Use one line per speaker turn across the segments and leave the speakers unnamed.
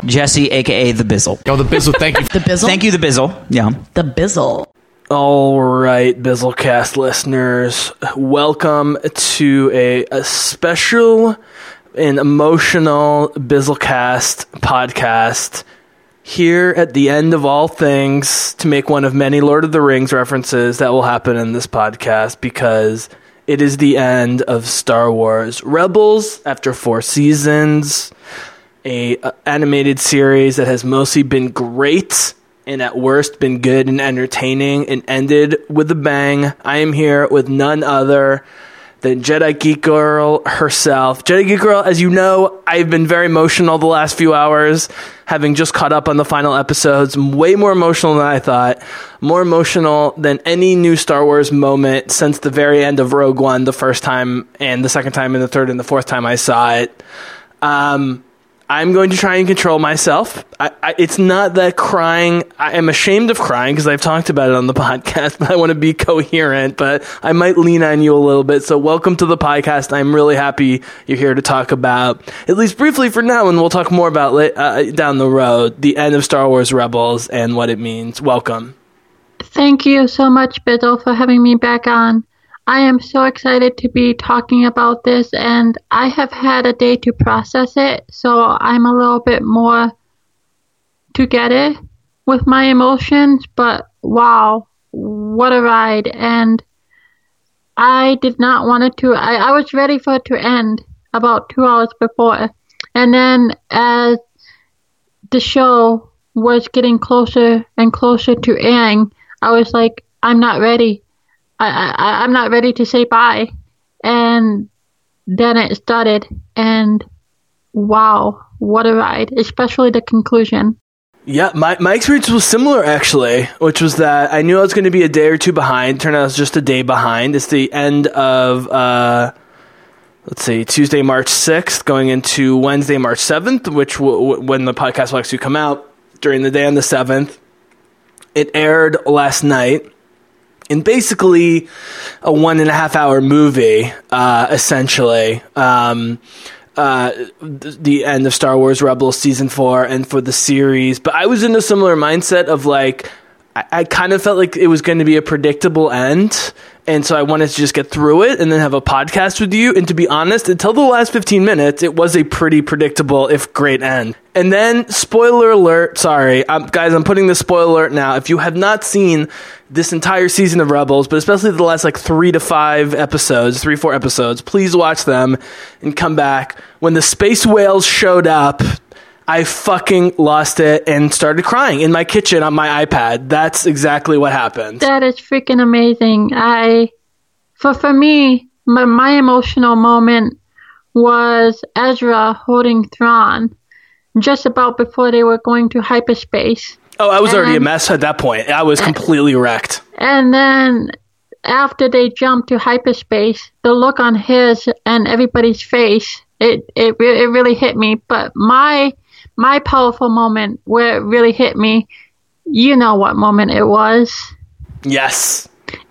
Bizzle.
Jesse, aka the Bizzle.
Yo, the Bizzle, thank you.
The Bizzle.
Thank you, the Bizzle. Yeah.
The Bizzle.
All right, Bizzlecast listeners, welcome to a, a special and emotional Bizzlecast podcast. Here at the end of all things, to make one of many Lord of the Rings references that will happen in this podcast because it is the end of Star Wars Rebels after four seasons, a animated series that has mostly been great and at worst been good and entertaining and ended with a bang. I am here with none other than Jedi Geek Girl herself. Jedi Geek Girl, as you know, I've been very emotional the last few hours, having just caught up on the final episodes. Way more emotional than I thought. More emotional than any new Star Wars moment since the very end of Rogue One, the first time, and the second time, and the third, and the fourth time I saw it. Um, I'm going to try and control myself. I, I, it's not that crying. I am ashamed of crying because I've talked about it on the podcast, but I want to be coherent. But I might lean on you a little bit. So, welcome to the podcast. I'm really happy you're here to talk about, at least briefly for now, and we'll talk more about it uh, down the road, the end of Star Wars Rebels and what it means. Welcome.
Thank you so much, Biddle, for having me back on. I am so excited to be talking about this, and I have had a day to process it, so I'm a little bit more together with my emotions. But wow, what a ride! And I did not want it to. I, I was ready for it to end about two hours before, and then as the show was getting closer and closer to airing, I was like, I'm not ready. I, I, I'm not ready to say bye. And then it started, and wow, what a ride, especially the conclusion.
Yeah, my, my experience was similar actually, which was that I knew I was going to be a day or two behind. Turned out I was just a day behind. It's the end of, uh, let's see, Tuesday, March 6th, going into Wednesday, March 7th, which w- w- when the podcast will actually come out during the day on the 7th. It aired last night in basically a one and a half hour movie, uh, essentially. Um, uh, the end of Star Wars Rebels season four and for the series. But I was in a similar mindset of like, I, I kind of felt like it was going to be a predictable end. And so I wanted to just get through it and then have a podcast with you. And to be honest, until the last 15 minutes, it was a pretty predictable, if great end. And then, spoiler alert, sorry, um, guys, I'm putting the spoiler alert now. If you have not seen this entire season of Rebels, but especially the last like three to five episodes, three, four episodes, please watch them and come back. When the space whales showed up, I fucking lost it and started crying in my kitchen on my iPad. That's exactly what happened.
That is freaking amazing. I, for for me, my, my emotional moment was Ezra holding Thrawn, just about before they were going to hyperspace.
Oh, I was already a mess at that point. I was completely wrecked.
And then after they jumped to hyperspace, the look on his and everybody's face, it it, it really hit me. But my my powerful moment where it really hit me, you know what moment it was.
Yes.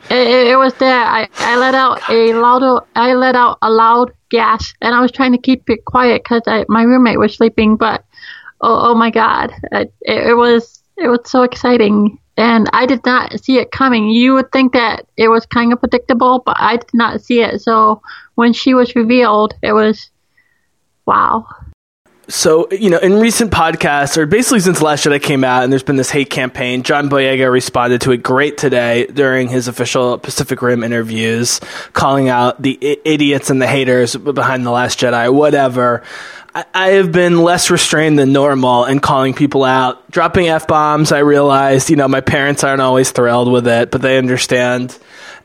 It, it, it was there. I, I let out a loud I let out a loud gasp, and I was trying to keep it quiet because my roommate was sleeping. But oh, oh my god, it, it was it was so exciting, and I did not see it coming. You would think that it was kind of predictable, but I did not see it. So when she was revealed, it was wow.
So, you know, in recent podcasts, or basically since Last Jedi came out, and there's been this hate campaign, John Boyega responded to it great today during his official Pacific Rim interviews, calling out the I- idiots and the haters behind The Last Jedi, whatever. I, I have been less restrained than normal in calling people out. Dropping F bombs, I realized, you know, my parents aren't always thrilled with it, but they understand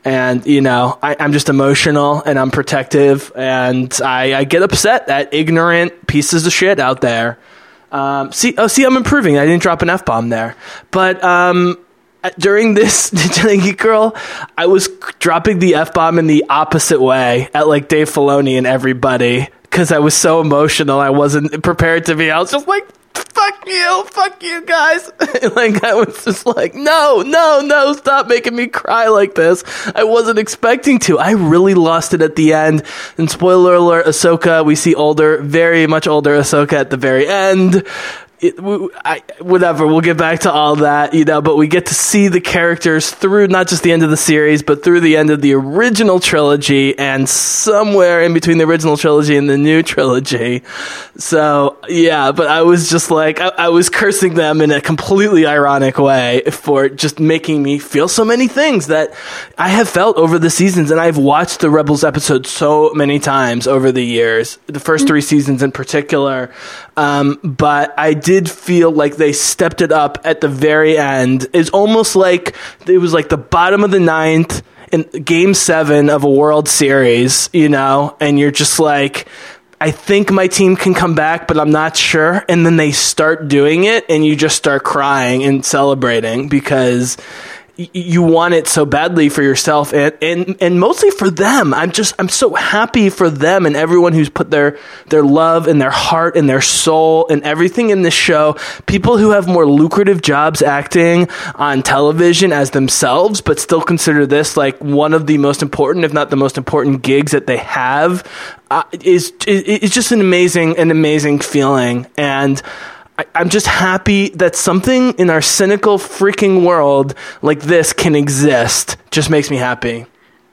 and you know I, i'm just emotional and i'm protective and I, I get upset at ignorant pieces of shit out there um, see oh see i'm improving i didn't drop an f-bomb there but um, during this Geek Girl, I was dropping the f bomb in the opposite way at like Dave Filoni and everybody because I was so emotional. I wasn't prepared to be. I was just like, "Fuck you, fuck you guys!" like I was just like, "No, no, no! Stop making me cry like this." I wasn't expecting to. I really lost it at the end. And spoiler alert: Ahsoka. We see older, very much older Ahsoka at the very end it, I, whatever. We'll get back to all that, you know. But we get to see the characters through not just the end of the series, but through the end of the original trilogy, and somewhere in between the original trilogy and the new trilogy. So yeah, but I was just like, I, I was cursing them in a completely ironic way for just making me feel so many things that I have felt over the seasons, and I've watched the Rebels episodes so many times over the years, the 1st mm. three seasons in particular. Um, but I did feel like they stepped it up at the very end. It's almost like it was like the bottom of the ninth in game seven of a World Series, you know, and you're just like, I think my team can come back, but I'm not sure. And then they start doing it, and you just start crying and celebrating because you want it so badly for yourself and, and and mostly for them. I'm just I'm so happy for them and everyone who's put their their love and their heart and their soul and everything in this show. People who have more lucrative jobs acting on television as themselves, but still consider this like one of the most important, if not the most important gigs that they have. Uh, is is just an amazing an amazing feeling and. I, I'm just happy that something in our cynical freaking world like this can exist. Just makes me happy.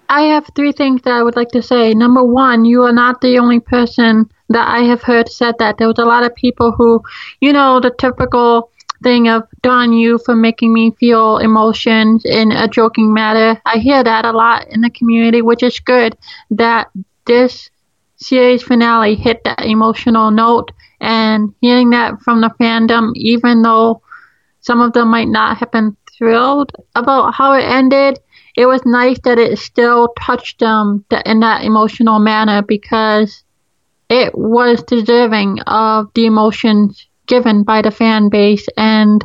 I have three things that I would like to say. Number one, you are not the only person that I have heard said that. There was a lot of people who, you know, the typical thing of Don you for making me feel emotions in a joking manner. I hear that a lot in the community, which is good that this series finale hit that emotional note and hearing that from the fandom, even though some of them might not have been thrilled about how it ended, it was nice that it still touched them in that emotional manner because it was deserving of the emotions given by the fan base. And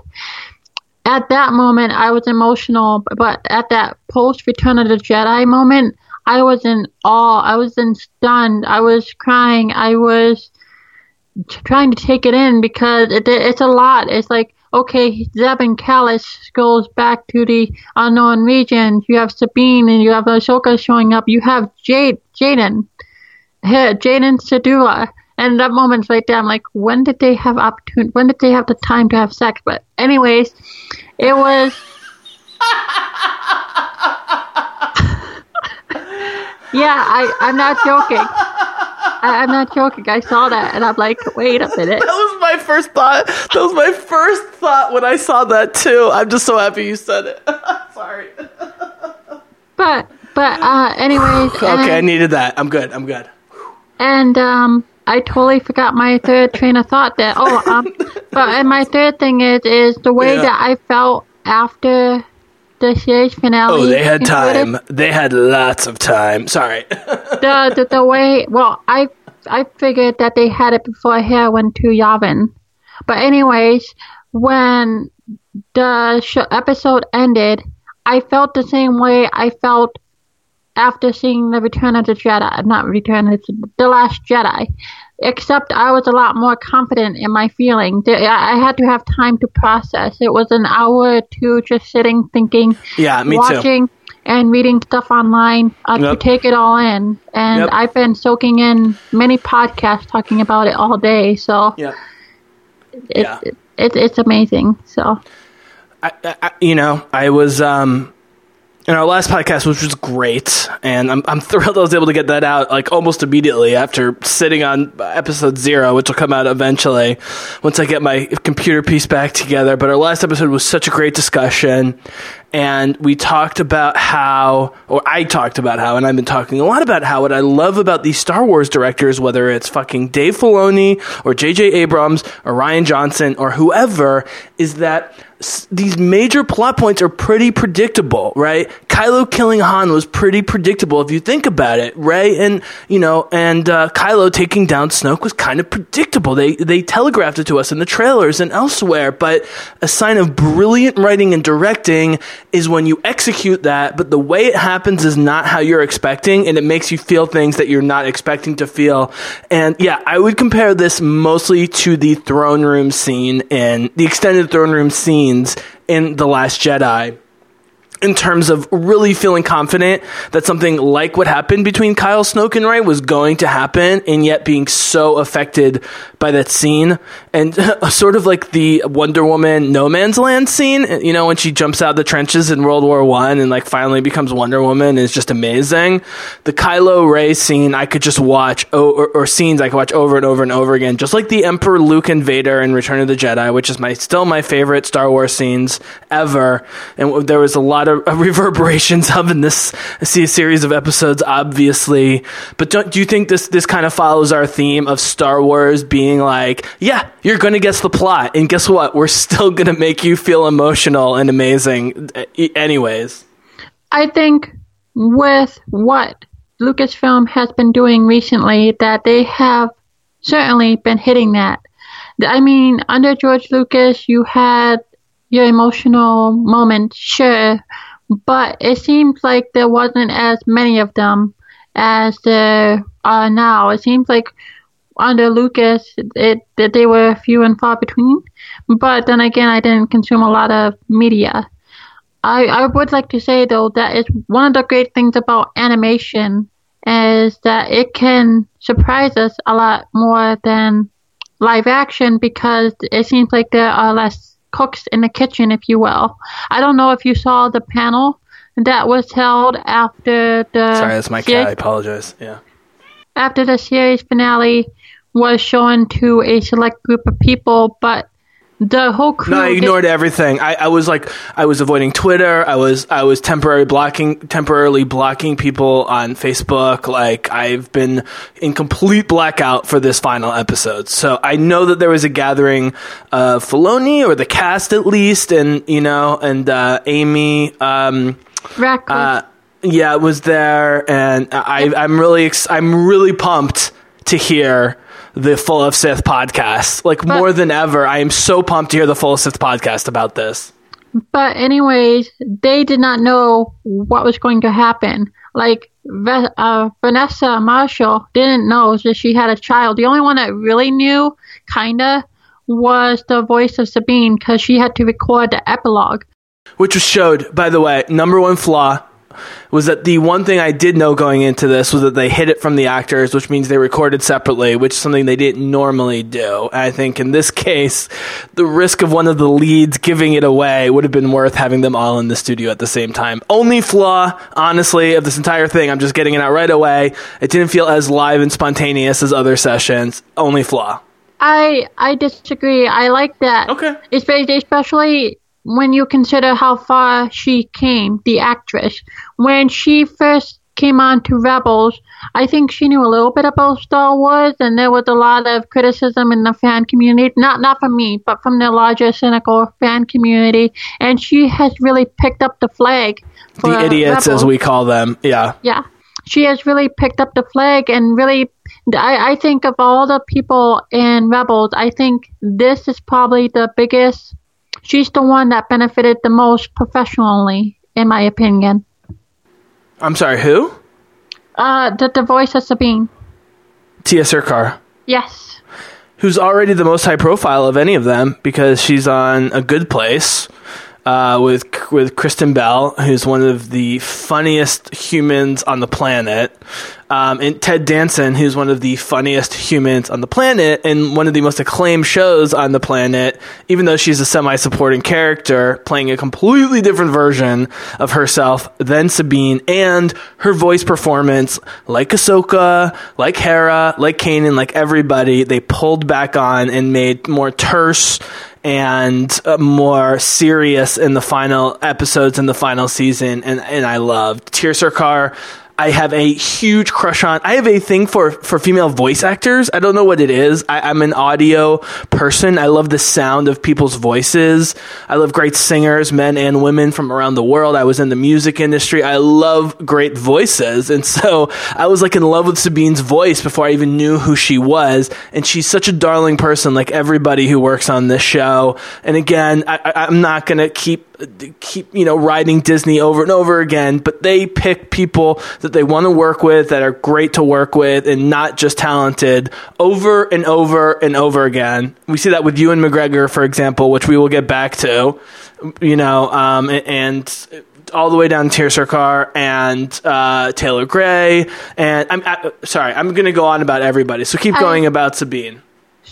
at that moment, I was emotional, but at that post Return of the Jedi moment, I was in awe. I was in stunned. I was crying. I was trying to take it in because it, it's a lot. It's like, okay, Zeb and Kallus goes back to the unknown regions. You have Sabine and you have Ahsoka showing up. You have Jade, Jaden, Jayden Syndulla. And that moment's right there. I'm like, when did they have opportunity? When did they have the time to have sex? But anyways, it was. yeah, I, I'm not joking. I, am not joking. I saw that and I'm like, wait a minute.
That was my first thought. That was my first thought when I saw that too. I'm just so happy you said it. Sorry.
But but uh anyways.
okay, and, I needed that. I'm good. I'm good.
And um I totally forgot my third train of thought there. Oh, um, but and my third thing is is the way yeah. that I felt after the series finale.
Oh, they had time. They had lots of time. Sorry.
the, the the way well, I I figured that they had it before I went to Yavin. But anyways, when the show, episode ended, I felt the same way I felt after seeing the Return of the Jedi. Not Return, it's the Last Jedi except I was a lot more confident in my feeling. I had to have time to process. It was an hour or two just sitting, thinking,
yeah, me
watching,
too.
and reading stuff online uh, yep. to take it all in. And yep. I've been soaking in many podcasts talking about it all day. So
yep.
it's, yeah. it, it, it's amazing. So,
I, I, you know, I was. Um, in our last podcast, which was great, and I'm, I'm thrilled I was able to get that out like almost immediately after sitting on episode zero, which will come out eventually once I get my computer piece back together. But our last episode was such a great discussion, and we talked about how, or I talked about how, and I've been talking a lot about how what I love about these Star Wars directors, whether it's fucking Dave Filoni or J.J. Abrams or Rian Johnson or whoever, is that these major plot points are pretty predictable, right? Kylo killing Han was pretty predictable if you think about it. Rey and you know, and uh, Kylo taking down Snoke was kind of predictable. They they telegraphed it to us in the trailers and elsewhere. But a sign of brilliant writing and directing is when you execute that, but the way it happens is not how you're expecting, and it makes you feel things that you're not expecting to feel. And yeah, I would compare this mostly to the throne room scene and the extended throne room scenes in The Last Jedi in terms of really feeling confident that something like what happened between Kylo Snoke and Rey was going to happen, and yet being so affected by that scene, and sort of like the Wonder Woman No Man's Land scene, you know, when she jumps out of the trenches in World War One and like finally becomes Wonder Woman is just amazing. The Kylo Rey scene I could just watch, or, or scenes I could watch over and over and over again, just like the Emperor Luke and Vader in Return of the Jedi, which is my still my favorite Star Wars scenes ever, and there was a lot reverberations of in this series of episodes, obviously. But don't do you think this this kind of follows our theme of Star Wars being like, yeah, you're going to guess the plot, and guess what? We're still going to make you feel emotional and amazing, anyways.
I think with what Lucasfilm has been doing recently, that they have certainly been hitting that. I mean, under George Lucas, you had your emotional moments, sure, but it seems like there wasn't as many of them as there are now. It seems like under Lucas, it that they were few and far between. But then again, I didn't consume a lot of media. I I would like to say though that is one of the great things about animation is that it can surprise us a lot more than live action because it seems like there are less cooks in the kitchen, if you will. I don't know if you saw the panel that was held after the.
Sorry, that's my series, cat. I apologize. Yeah.
After the series finale was shown to a select group of people, but the whole crew.
No, I ignored everything. I, I was like, I was avoiding Twitter. I was, I was temporarily blocking, temporarily blocking people on Facebook. Like, I've been in complete blackout for this final episode. So I know that there was a gathering of Filoni or the cast at least, and you know, and uh, Amy. Um,
Ratcliffe. Uh,
yeah, was there, and I, I'm really, ex- I'm really pumped to hear the Full of Sith podcast. Like but, more than ever, I am so pumped to hear the Full of Sith podcast about this.
But anyways, they did not know what was going to happen. Like uh, Vanessa Marshall didn't know that she had a child. The only one that really knew, kinda, was the voice of Sabine because she had to record the epilogue.
Which was showed, by the way, number one flaw was that the one thing I did know going into this was that they hid it from the actors, which means they recorded separately, which is something they didn't normally do. And I think in this case, the risk of one of the leads giving it away would have been worth having them all in the studio at the same time. Only flaw, honestly, of this entire thing, I'm just getting it out right away. It didn't feel as live and spontaneous as other sessions. Only flaw.
I I disagree. I like that.
Okay.
Especially when you consider how far she came, the actress. When she first came on to Rebels, I think she knew a little bit about Star Wars, and there was a lot of criticism in the fan community. Not not from me, but from the larger cynical fan community. And she has really picked up the flag.
the idiots, Rebels. as we call them. Yeah.
Yeah. She has really picked up the flag and really I, I think of all the people in Rebels, I think this is probably the biggest she's the one that benefited the most professionally, in my opinion.
I'm sorry, who?
Uh, the, the voice of Sabine.
Tiya Sircar.
Yes.
Who's already the most high profile of any of them because she's on A Good Place uh, with with Kristen Bell, who's one of the funniest humans on the planet, um, and Ted Danson, who's one of the funniest humans on the planet, and one of the most acclaimed shows on the planet. Even though she's a semi-supporting character, playing a completely different version of herself than Sabine, and her voice performance, like Ahsoka, like Hera, like Kanan, like everybody, they pulled back on and made more terse and uh, more serious in the final episodes in the final season, and and I loved Tiya Sircar. I have a huge crush on. I have a thing for for female voice actors. I don't know what it is. I, am an audio person. I love the sound of people's voices. I love great singers, men and women from around the world. I was in the music industry. I love great voices, and so I was like in love with Sabine's voice before I even knew who she was. And she's such a darling person, like everybody who works on this show. And again, I, I'm not gonna keep keep you know riding Disney over and over again, but they pick people that they want to work with that are great to work with and not just talented over and over and over again. We see that with Ewan McGregor, for example, which we will get back to. You know, um, and all the way down to Sircar and uh, Taylor Gray. And I'm I, sorry, I'm going to go on about everybody. So keep
I-
going about Sabine.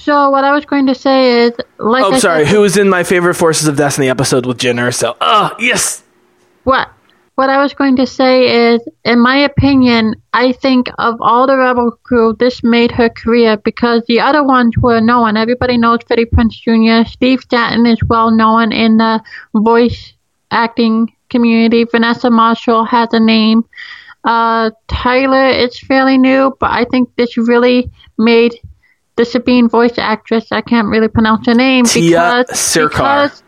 So what I was going to say is, like
Oh,
I
sorry.
said,
Who was in my favorite Forces of Destiny episode with Jyn Erso? Oh, yes.
what what I was going to say is, in my opinion, I think of all the Rebel crew, this made her career because the other ones were known. Everybody knows Freddie Prinze Jr. Steve Stanton is well known in the voice acting community. Vanessa Marshall has a name. Uh, Tyler is fairly new, but I think this really made the Sabine voice actress. I can't really pronounce her name
Tia
because
Sircar.
because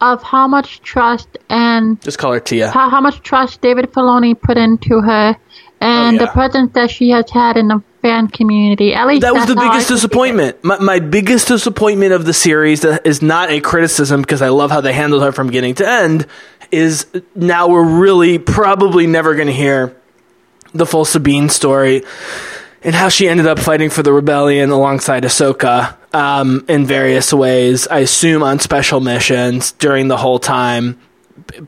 of how much trust and
Just call her Tia.
how, how much trust David Filoni put into her and
Oh, yeah.
the presence that she has had in the fan community. At least
That was the biggest disappointment. My, my biggest disappointment of the series that is not a criticism because I love how they handled her from beginning to end is now we're really probably never going to hear the full Sabine story and how she ended up fighting for the rebellion alongside Ahsoka um, in various ways. I assume on special missions during the whole time.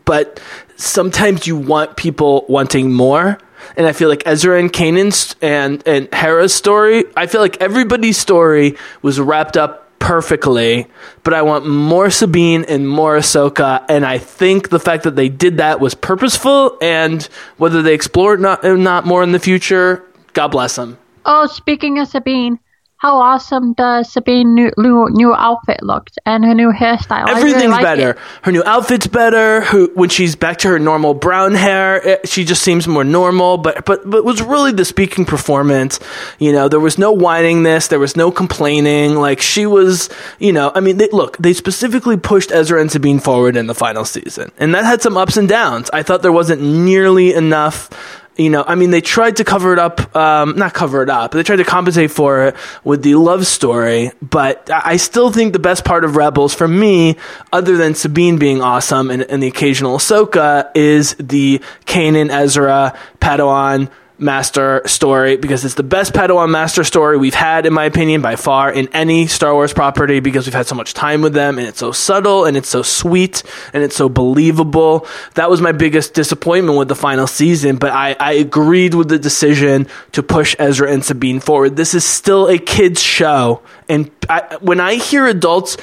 But sometimes you want people wanting more. And I feel like Ezra and Kanan's and, and Hera's story, I feel like everybody's story was wrapped up perfectly, but I want more Sabine and more Ahsoka. And I think the fact that they did that was purposeful, and whether they explore it not, not more in the future, God bless them.
Oh, speaking of Sabine, how awesome does Sabine new new, new outfit looks and her new hairstyle? I really
Everything's
like
better.
it.
Her new outfit's better. Who when she's back to her normal brown hair, it, she just seems more normal. But but but it was really the speaking performance. You know, there was no whining this. There was no complaining. Like she was. You know, I mean, they, look, they specifically pushed Ezra and Sabine forward in the final season, and that had some ups and downs. I thought there wasn't nearly enough you know, I mean, they tried to cover it up, um, not cover it up, but they tried to compensate for it with the love story. But I I still think the best part of Rebels for me, other than Sabine being awesome and, and the occasional Ahsoka, is the Kanan, Ezra, Padawan, Master story because it's the best Padawan Master story we've had, in my opinion, by far in any Star Wars property because we've had so much time with them and it's so subtle and it's so sweet and it's so believable. That was my biggest disappointment with the final season, but I, I agreed with the decision to push Ezra and Sabine forward. This is still a kid's show. And I, when I hear adults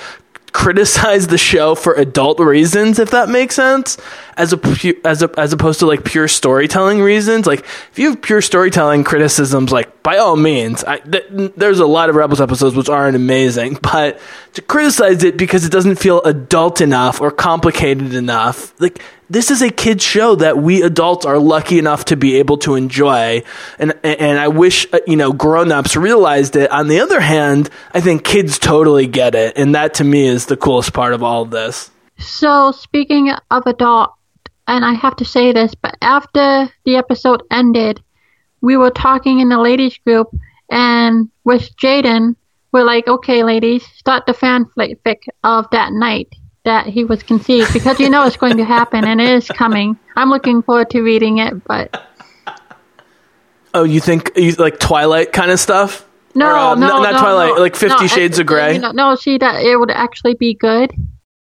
criticize the show for adult reasons, if that makes sense, as a pu- as a, as opposed to like pure storytelling reasons. Like if you have pure storytelling criticisms, like by all means, I, th- there's a lot of Rebels episodes which aren't amazing, but to criticize it because it doesn't feel adult enough or complicated enough, like this is a kids show that we adults are lucky enough to be able to enjoy and and I wish uh, you know grown-ups realized it on the other hand I think kids totally get it and that to me is the coolest part of all of this
So, speaking of adult, and I have to say this, but after the episode ended, we were talking in the ladies group, and with Jaden, we're like, okay, ladies, start the fanfic of that night that he was conceived because you know it's going to happen and it is coming. I'm looking forward to reading it, but
oh you think you like Twilight kind of stuff
no,
Or, uh,
no,
no- not
no,
Twilight,
no.
like Fifty
No,
Shades of Grey.
you know, no, see that it would actually be good.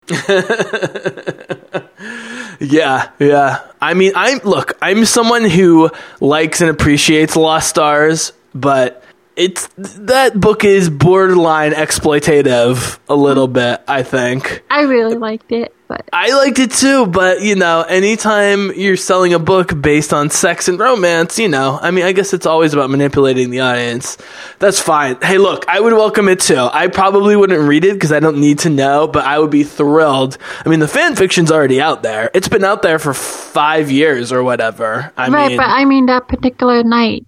Yeah, yeah. I mean, I'm look. I'm someone who likes and appreciates Lost Stars, but it's that book is borderline exploitative a little bit. I think
I really liked it, but
I liked it too, but you know, anytime you're selling a book based on sex and romance, you know, I mean, I guess it's always about manipulating the audience. That's fine. Hey, look, I would welcome it too. I probably wouldn't read it because I don't need to know, but I would be thrilled. I mean, the fan fiction's already out there. It's been out there for five years or whatever. I
right,
mean,
but I mean that particular night.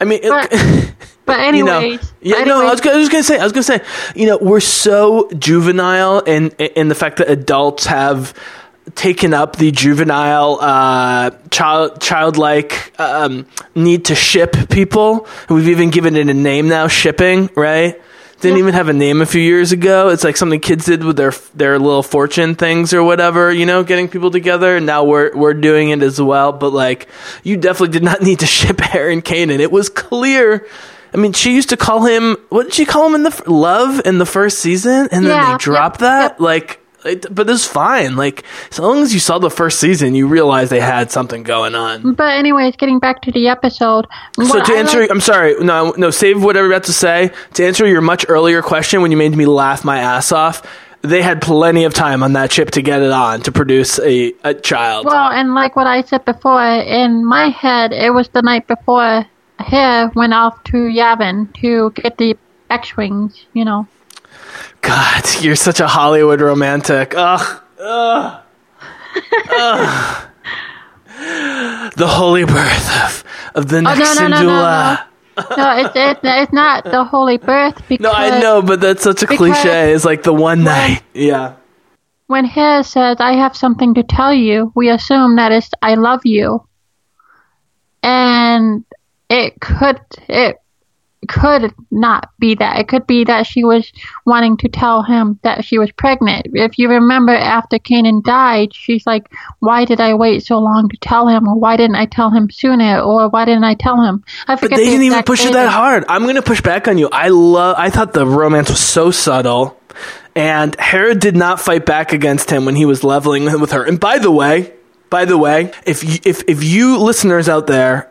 I mean, it-
but- But
you know,
anyways,
yeah, no, I was, gonna- I was gonna say, I was gonna say, you know, we're so juvenile in in the fact that adults have taken up the juvenile, uh, child, childlike um, need to ship people. We've even given it a name now, shipping, right? Didn't even have a name a few years ago. It's like something kids did with their their little fortune things or whatever, you know, getting people together. And now we're we're doing it as well. But like, you definitely did not need to ship Aaron Kanan. It was clear. I mean, she used to call him. What did she call him in the love in the first season? And then
Yeah,
they
yep,
dropped that.
yep.
Like, It- but this is fine. Like as long as you saw the first season, you realize they had something going on.
But anyways, getting back to the episode.
So to
I
answer,
like-
I'm sorry, no, no, save whatever you're about to say. To answer your much earlier question, when you made me laugh my ass off, they had plenty of time on that ship to get it on to produce a, a child.
Well, and like what I said before, in my head, it was the night before Hera went off to Yavin to get the X-wings. You know.
God, you're such a Hollywood romantic. Ugh. Ugh. Ugh. the holy birth of, of the
Oh
next
no no no no no! No, it's it's it's not the holy birth because
No, I know, but that's such a cliche. It's like the one night. Yeah.
when Hera says, "I have something to tell you," we assume that it's "I love you," and it could it could not be that. It could be that she was wanting to tell him that she was pregnant. If you remember, after Kanan died, she's like, "Why did I wait so long to tell him? Or why didn't I tell him sooner? Or why didn't I tell him?" I forget.
But they
the
didn't even push it that hard. I'm going to push back on you. I love. I thought the romance was so subtle, and Hera did not fight back against him when he was leveling with her. And by the way, by the way, if you, if if you listeners out there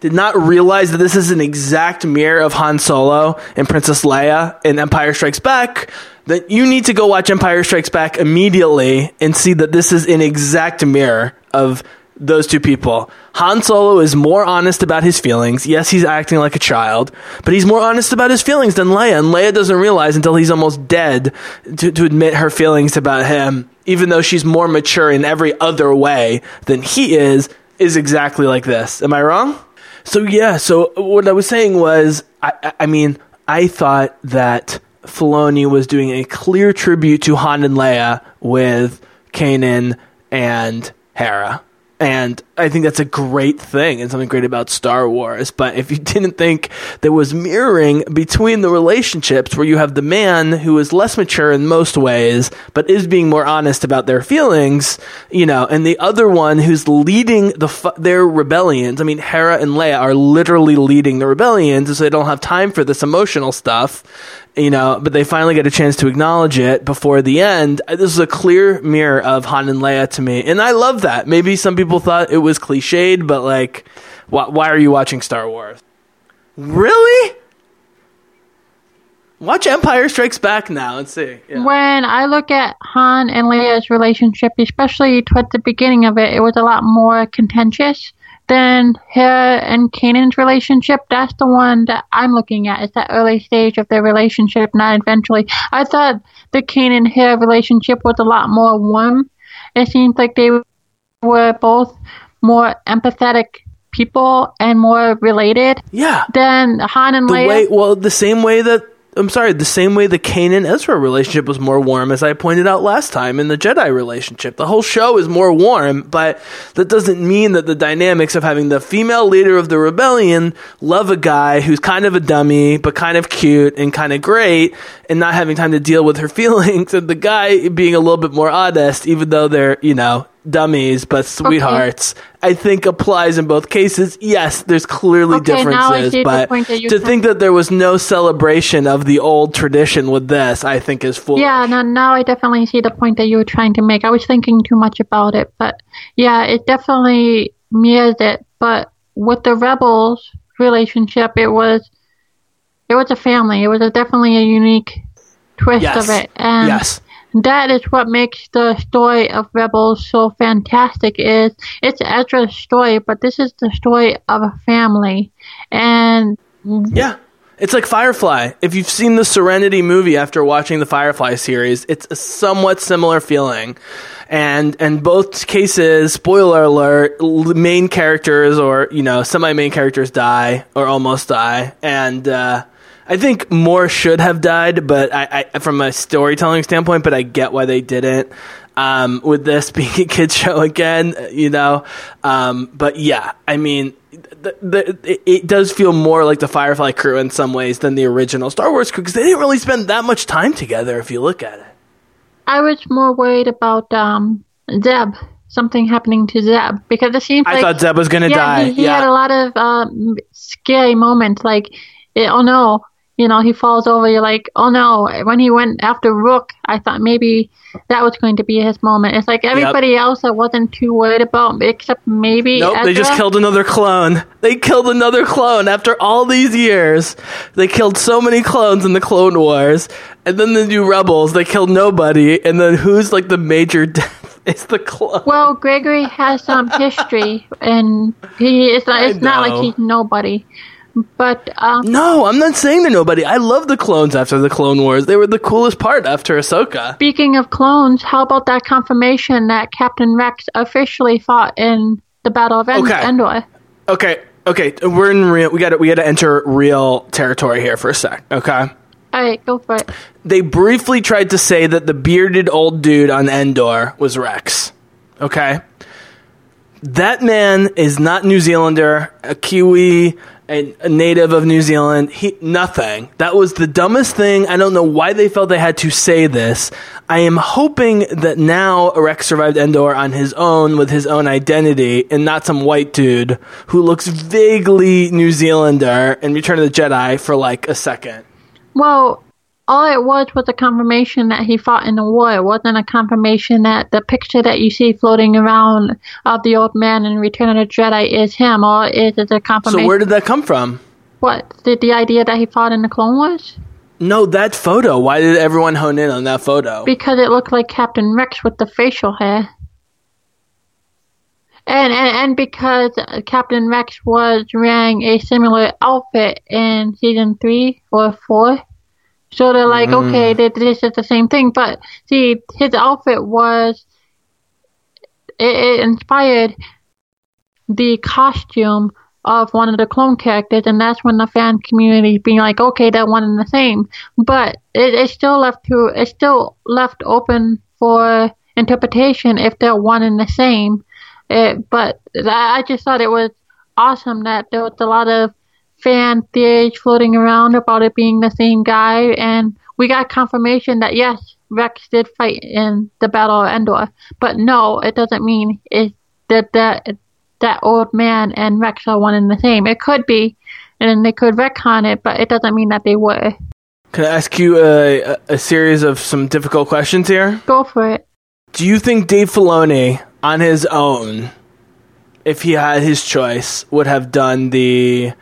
did not realize that this is an exact mirror of Han Solo and Princess Leia in Empire Strikes Back, that you need to go watch Empire Strikes Back immediately and see that this is an exact mirror of those two people. Han Solo is more honest about his feelings. Yes, he's acting like a child, but he's more honest about his feelings than Leia. And Leia doesn't realize until he's almost dead to, to admit her feelings about him, even though she's more mature in every other way than he is, is exactly like this. Am I wrong? So yeah, so what I was saying was, I, I- mean, I thought that Filoni was doing a clear tribute to Han and Leia with Kanan and Hera. And I think that's a great thing and something great about Star Wars. But if you didn't think there was mirroring between the relationships where you have the man who is less mature in most ways, but is being more honest about their feelings, you know, and the other one who's leading the fu- their rebellions. I mean, Hera and Leia are literally leading the rebellions, so they don't have time for this emotional stuff you know, but they finally get a chance to acknowledge it before the end. Uh, This is a clear mirror of Han and Leia to me, and I love that. Maybe some people thought it was cliched, but like, why, why are you watching Star Wars? Really? Watch Empire Strikes Back now and see. Yeah.
When I look at Han and Leia's relationship, especially towards the beginning of it, it was a lot more contentious than her and Kanan's relationship. That's the one that I'm looking at. It's that early stage of their relationship, not eventually. I thought the Kanan her relationship was a lot more warm. It seems like they were both more empathetic people and more related
Yeah.
than Han and
The
Leia.
way, well, the same way that I'm sorry, the same way the Kanan Ezra relationship was more warm, as I pointed out last time in the Jedi relationship. The whole show is more warm, but that doesn't mean that the dynamics of having the female leader of the rebellion love a guy who's kind of a dummy, but kind of cute and kind of great, and not having time to deal with her feelings, and the guy being a little bit more honest, even though they're, you know, dummies but sweethearts i think applies in both cases yes there's clearly
Okay,
differences but
point that you're
to think that there was no celebration of the old tradition with this i think is foolish
Yeah, now, now I definitely see the point that you were trying to make. I was thinking too much about it, but yeah, it definitely mirrors it. But with the rebels relationship, it was it was a family. It was a, definitely a unique twist
yes
of it, and
yes
that is what makes the story of rebels so fantastic. Is it's Ezra's story, but this is the story of a family, and
yeah it's like Firefly. If you've seen the Serenity movie after watching the Firefly series, it's a somewhat similar feeling. And and both cases, spoiler alert, main characters or you know semi main characters die or almost die, and uh, I think more should have died, but I, I from a storytelling standpoint, but I get why they didn't. Um, with this being a kids show again, you know, um, but yeah, I mean, the, the, it, it does feel more like the Firefly crew in some ways than the original Star Wars crew because they didn't really spend that much time together. If you look at it,
I was more worried about um Zeb. Something happening to Zeb because it seems
I
like
thought Zeb was gonna
yeah,
die.
He, he
yeah,
had a lot of um, scary moments. Like, eh, oh no, you know, he falls over. You're like, oh no. When he went after Rukh, I thought maybe that was going to be his moment. It's like everybody else I wasn't too worried about, except maybe.
Nope, they just killed another clone. They killed another clone after all these years. They killed so many clones in the Clone Wars. And then the new Rebels, they killed nobody. And then who's like the major death? It's the clone.
Well, Gregor has some history, and he it's not, it's not like he's nobody. But um,
no, I'm not saying they're nobody. I love the clones after the Clone Wars. They were the coolest part after Ahsoka.
speaking of clones, how about that confirmation that Captain Rex officially fought in the Battle of En-
Okay.
Endor?
Okay, okay, we're in real. We got to we got to enter real territory here for a sec. Okay.
All right, go for it.
they briefly tried to say that the bearded old dude on Endor was Rex. Okay? That man is not New Zealander, a Kiwi, a, a native of New Zealand. He nothing. That was the dumbest thing. I don't know why they felt they had to say this. I am hoping that now Rex survived Endor on his own with his own identity and not some white dude who looks vaguely New Zealander in Return of the Jedi for like a second.
Well, all it was was a confirmation that he fought in the war. It wasn't a confirmation that the picture that you see floating around of the old man in Return of the Jedi is him. All it is is a confirmation.
So where did that come from?
what? The, the idea that he fought in the Clone Wars?
No, that photo. Why did everyone hone in on that photo?
Because it looked like Captain Rex with the facial hair. And, and and because Captain Rex was wearing a similar outfit in season three or four, so they're like, mm-hmm. okay, th- this is the same thing. But see, his outfit was it, it inspired the costume of one of the clone characters, and that's when the fan community being like, okay, they're one and the same. But it, it's still left to it's still left open for interpretation if they're one and the same. It, but I I just thought it was awesome that there was a lot of fan theories floating around about it being the same guy, and we got confirmation that yes, Rex did fight in the Battle of Endor. But no, it doesn't mean it that that that old man and Rex are one and the same. It could be, and they could retcon it, but it doesn't mean that they were.
Can I ask you a, a, a series of some difficult questions here?
Go for it.
Do you think Dave Filoni, on his own, if he had his choice, would have done the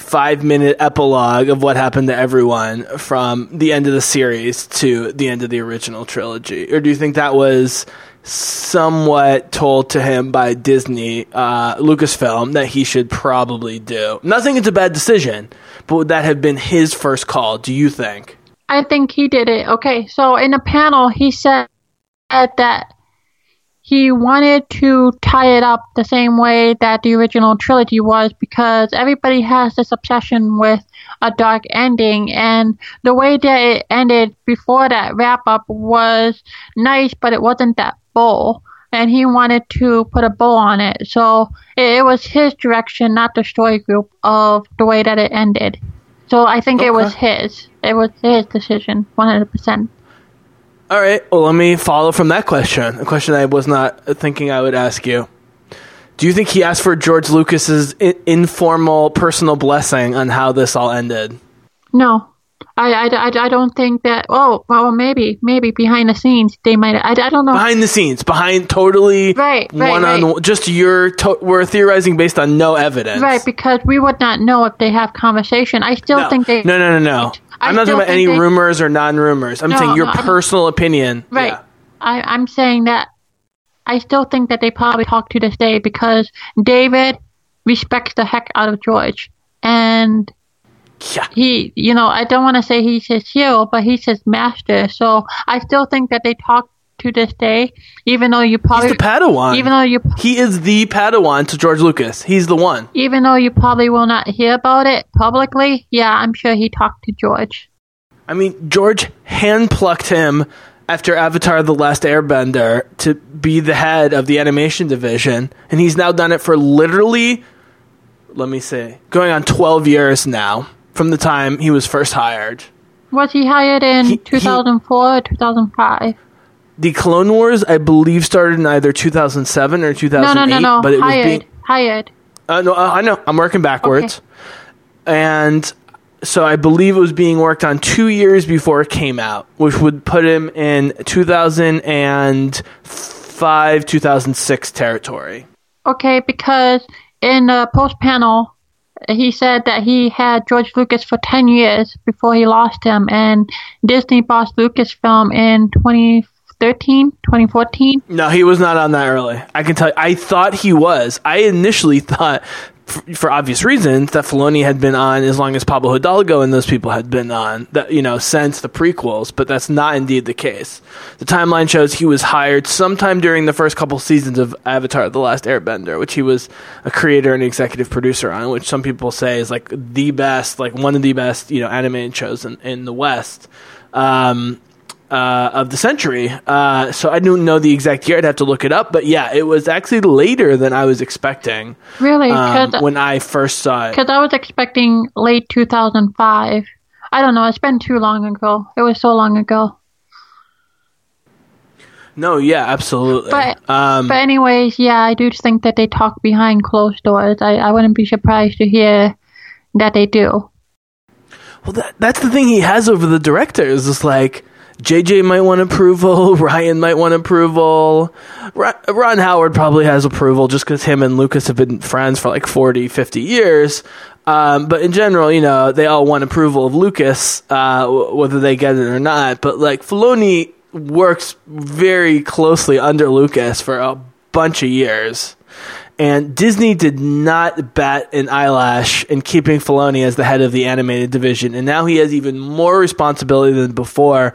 five minute epilogue of what happened to everyone from the end of the series to the end of the original trilogy? Or do you think that was somewhat told to him by Disney, uh, Lucasfilm, that he should probably do? I'm it's a bad decision, but would that have been his first call, do you think?
I think he did it. Okay, so in a panel, he said that he wanted to tie it up the same way that the original trilogy was because everybody has this obsession with a dark ending, and the way that it ended before that wrap up was nice, but it wasn't that bow. And he wanted to put a bow on it, so it, it was his direction, not the story group, of the way that it ended. So I think it was his. It was his decision, one hundred percent.
All right. Well, let me follow from that question. A question I was not thinking I would ask you. Do you think he asked for George Lucas's I- informal personal blessing on how this all ended?
No, I, I, I, I don't think that. Oh, well, maybe, maybe behind the scenes they might. I, I don't know.
Behind the scenes, behind totally
Right, right,
one on just your. To- we're theorizing based on no evidence.
Right, because we would not know if they have conversation. I still
No,
think they.
no, no, no, no. I'm not talking about any
they-
rumors or non-rumors. I'm
No,
saying your
no, I'm-
personal opinion.
Right.
Yeah.
I, I'm saying that I still think that they probably talk to this day because David respects the heck out of George. And
Yeah.
he, you know, I don't want to say he's his hero, but he's his master. So I still think that they talk to this day, even though you
He's
probably,
the Padawan.
even though you,
he is the Padawan to George Lucas. He's the one.
even though you probably will not hear about it publicly, yeah, I'm sure he talked to George.
I mean, George handplucked him after Avatar The Last Airbender to be the head of the animation division, and he's now done it for literally, let me say, going on 12 years now from the time he was first hired.
Was he hired in
He- he-
2004 or 2005?
The Clone Wars, I believe, started in either 2007 or 2008,
no, no, no.
but it was
hired.
being
hired.
Uh, no, uh, I know. I'm working backwards. And so I believe it was being worked on two years before it came out, which would put him in 2005, 2006 territory.
Okay, because in the post panel, he said that he had George Lucas for 10 years before he lost him, and Disney bought Lucasfilm in 2013, 2014.
No, he was not on that early. I can tell you. I thought he was. I initially thought, for, for obvious reasons, that Filoni had been on as long as Pablo Hidalgo and those people had been on, that you know, since the prequels. But that's not indeed the case. The timeline shows he was hired sometime during the first couple seasons of Avatar: The Last Airbender, which he was a creator and executive producer on, which some people say is like the best, like one of the best, you know, animated shows in, in the West. Um, uh, of the century. Uh, so I don't know the exact year. I'd have to look it up. But yeah, it was actually later than I was expecting
Really?
um, when I first saw it.
Because I was expecting late 2005. I don't know. It's been too long ago. It was so long ago.
No, yeah, absolutely.
But
um,
but anyways, yeah, I do think that they talk behind closed doors. I, I wouldn't be surprised to hear that they do.
well, that, that's the thing he has over the directors. Is like JJ might want approval, Rian might want approval. Ron, Howard probably has approval just because him and Lucas have been friends for like 40, 50 years. Um, but in general, you know, they all want approval of Lucas, uh, w- whether they get it or not. But like Filoni works very closely under Lucas for a bunch of years. And Disney did not bat an eyelash in keeping Filoni as the head of the animated division, and now he has even more responsibility than before.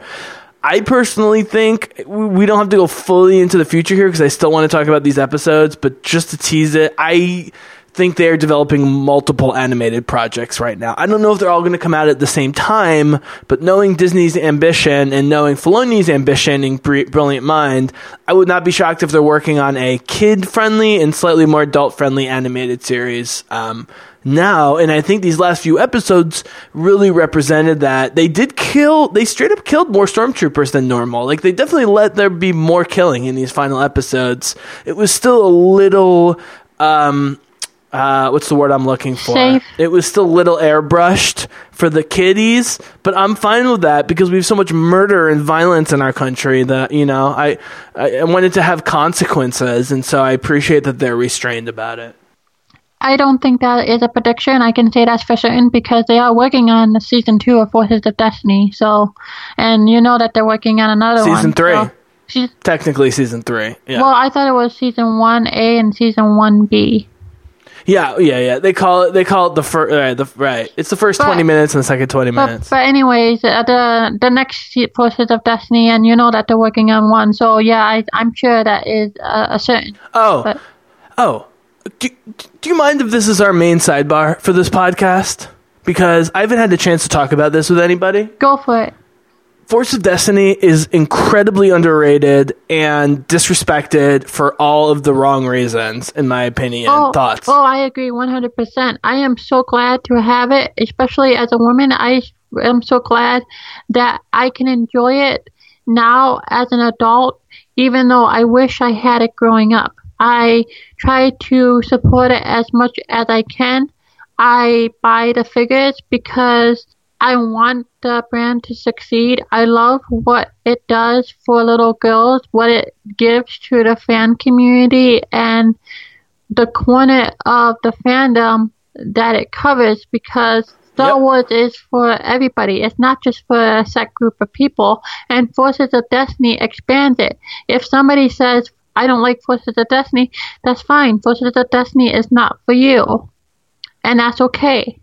I personally think we don't have to go fully into the future here because I still want to talk about these episodes, but just to tease it, I think they are developing multiple animated projects right now. I don't know if they're all going to come out at the same time, but knowing Disney's ambition and knowing Filoni's ambition and br- brilliant mind, I would not be shocked if they're working on a kid-friendly and slightly more adult-friendly animated series. Um, now, and I think these last few episodes really represented that they did kill, they straight up killed more stormtroopers than normal. Like they definitely let there be more killing in these final episodes. It was still a little, um, uh, what's the word I'm looking for?
Safe.
It was still a little airbrushed for the kiddies, but I'm fine with that because we have so much murder and violence in our country that you know I I wanted to have consequences, and so I appreciate that they're restrained about it.
I don't think that is a prediction. I can say that's for certain because they are working on the season two of Forces of Destiny. So, and you know that they're working on another one.
Season three.
so- Seas-
Technically, season three. Yeah.
Well, I thought it was season one A and season one B.
Yeah, yeah, yeah. They call it. They call it the first. Right, the right. It's the first
But-
twenty minutes and the second twenty
But,
minutes.
but anyways, uh, the the next Forces of Destiny, and you know that they're working on one. So yeah, I, I'm sure that is uh, a certain.
oh,
But
oh. Do, do you mind if this is our main sidebar for this podcast? Because I haven't had the chance to talk about this with anybody.
go for it.
Force of Destiny is incredibly underrated and disrespected for all of the wrong reasons, in my opinion.
Oh,
Thoughts?
Oh, I agree 100%. I am so glad to have it, especially as a woman. I am so glad that I can enjoy it now as an adult, even though I wish I had it growing up. I try to support it as much as I can. I buy the figures because I want the brand to succeed. I love what it does for little girls, what it gives to the fan community, and the corner of the fandom that it covers because Star
Yep.
Wars is for everybody. It's not just for a set group of people. And Forces of Destiny expands it. If somebody says, I don't like Forces of Destiny, that's fine. Forces of Destiny is not for you. And that's okay.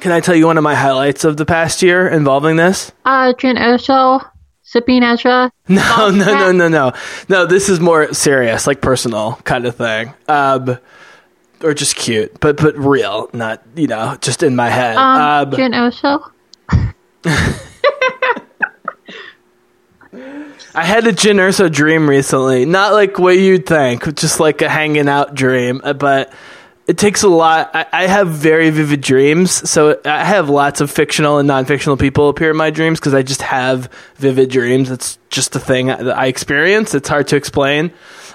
Can I tell you one of my highlights of the past year involving this?
Uh, Jyn Erso, Sabine Ezra.
No, no, no, no, no. No, this is more serious, like personal kind of thing. Um, or just cute, but but real, not you know, just in my head.
Um,
Um,
Jyn Erso.
I had a Jyn Erso dream recently. Not like what you'd think, just like a hanging out dream. uh, But it takes a lot. I, I have very vivid dreams, so I have lots of fictional and non-fictional people appear in my dreams because I just have vivid dreams. It's just a thing that I experience. It's hard to explain.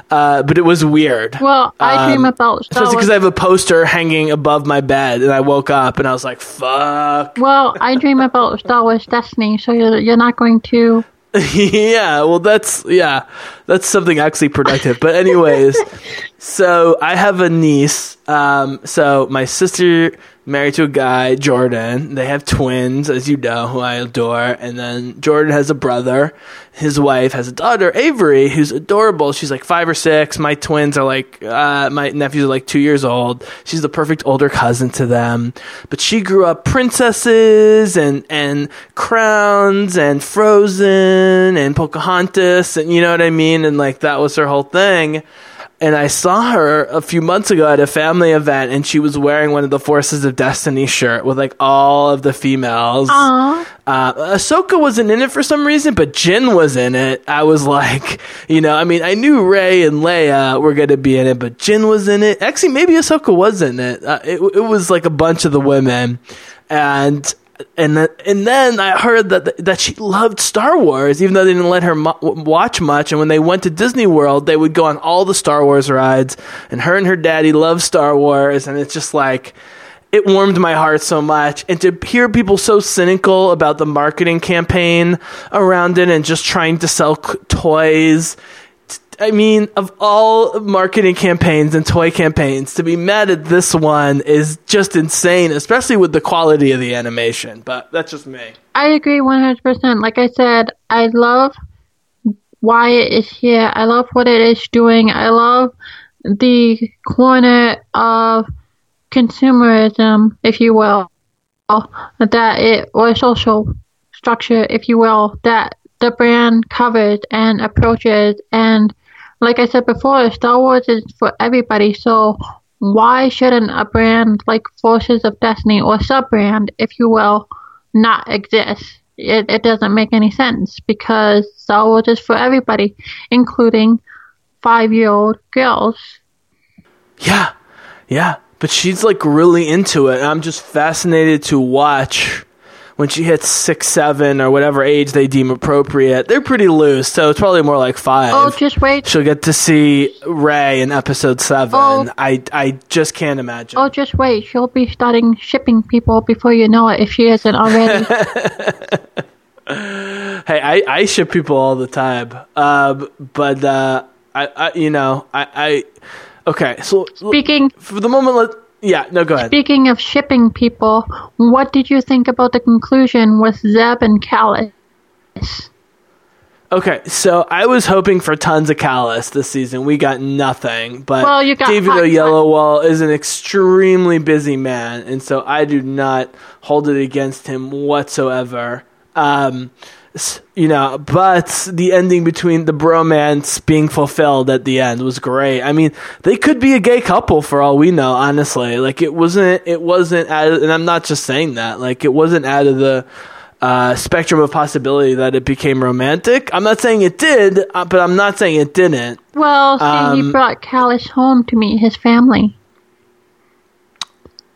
uh, but it was weird.
Well, I dream about Star
Especially because I have a poster hanging above my bed, and I woke up and I was like, "Fuck."
well, I dream about Star Wars Destiny, so you're, you're not going to.
yeah, well, that's yeah, that's something actually productive. But anyways, so I have a niece. Um, so my sister married to a guy, Jordan. They have twins, as you know, who I adore. And then Jordan has a brother. His wife has a daughter, Avery, who's adorable. She's like five or six. My twins are like, uh, my nephews are like two years old. She's the perfect older cousin to them. But she grew up princesses and, and crowns and Frozen and Pocahontas and you know what I mean? And like that was her whole thing and I saw her a few months ago at a family event, and she was wearing one of the Forces of Destiny shirt with like all of the females.
Aw.
Uh, Ahsoka wasn't in it for some reason, but Jyn was in it. I was like, you know, I mean, I knew Rey and Leia were going to be in it, but Jyn was in it. Actually, maybe Ahsoka was in it. Uh, it, it was like a bunch of the women, and and th- and then I heard that that she loved Star Wars, even though they didn't let her mu- watch much. And when they went to Disney World, they would go on all the Star Wars rides. And her and her daddy love Star Wars, and it's just like it warmed my heart so much. And to hear people so cynical about the marketing campaign around it and just trying to sell c- toys. I mean, of all marketing campaigns and toy campaigns, to be mad at this one is just insane, especially with the quality of the animation. But that's just me.
I agree 100%. Like I said, I love why it is here. I love what it is doing. I love the corner of consumerism, if you will, that it, or social structure, if you will, that the brand covers and approaches. And like I said before, Star Wars is for everybody. So why shouldn't a brand like Forces of Destiny or sub brand, if you will, not exist? It, it doesn't make any sense because Star Wars is for everybody, including five year old girls.
Yeah, yeah. But she's like really into it. And I'm just fascinated to watch when she hits six, seven, or whatever age they deem appropriate. They're pretty loose, so it's probably more like five.
Oh, just wait.
She'll get to see Rey in episode seven.
Oh.
I I just can't imagine.
Oh, just wait. She'll be starting shipping people before you know it if she isn't already.
Hey, I, I ship people all the time. Um, but uh, I, I you know I, I okay. So
Speaking
for the moment, let yeah no go ahead.
speaking of shipping people, what did you think about the conclusion with Zeb and Kallus?
Okay, so I was hoping for tons of Kallus this season. We got nothing, but
Well, you got
David Oyelowo is an extremely busy man, and so I do not hold it against him whatsoever. Um, you know, but the ending between the bromance being fulfilled at the end was great. I mean, they could be a gay couple for all we know, honestly. Like it wasn't, it wasn't out and I'm not just saying that, like it wasn't out of the, uh, spectrum of possibility that it became romantic. I'm not saying it did, uh, but I'm not saying it didn't.
Well, see,
Um,
he brought Kallus home to meet his family.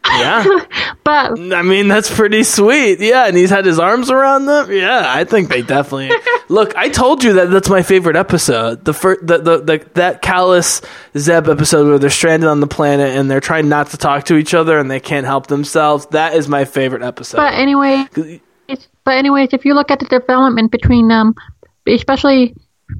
Yeah.
But
I mean, that's pretty sweet. Yeah, and he's had his arms around them. Yeah, I think they definitely. Look, I told you that that's my favorite episode. The first, the, the, the that Kallus Zeb episode where they're stranded on the planet and they're trying not to talk to each other and they can't help themselves. That is my favorite episode.
but anyway, but anyways, if you look at the development between them, especially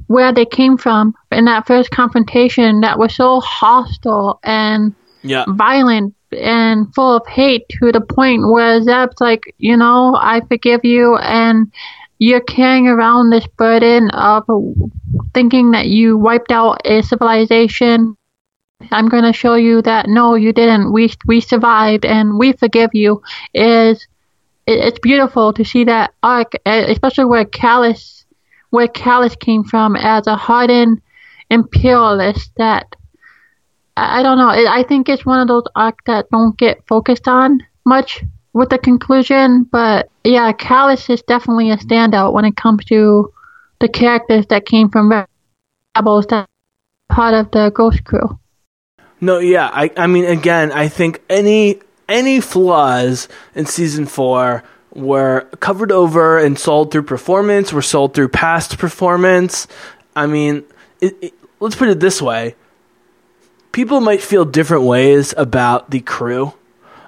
where they came from in that first confrontation, that was so hostile and
yeah,
violent and full of hate to the point where Zeb's like, you know, I forgive you, and you're carrying around this burden of thinking that you wiped out a civilization. I'm going to show you that no, you didn't. We we survived, and we forgive you. Is it, it's beautiful to see that arc, especially where Kallus, where Kallus came from as a hardened imperialist that I don't know. I I think it's one of those arcs that don't get focused on much with the conclusion. But yeah, Kallus is definitely a standout when it comes to the characters that came from Rebels that part of the Ghost Crew.
No, yeah. I, I mean, again, I think any any flaws in season four were covered over and sold through performance, were sold through past performance. I mean, it, it, let's put it this way people might feel different ways about the crew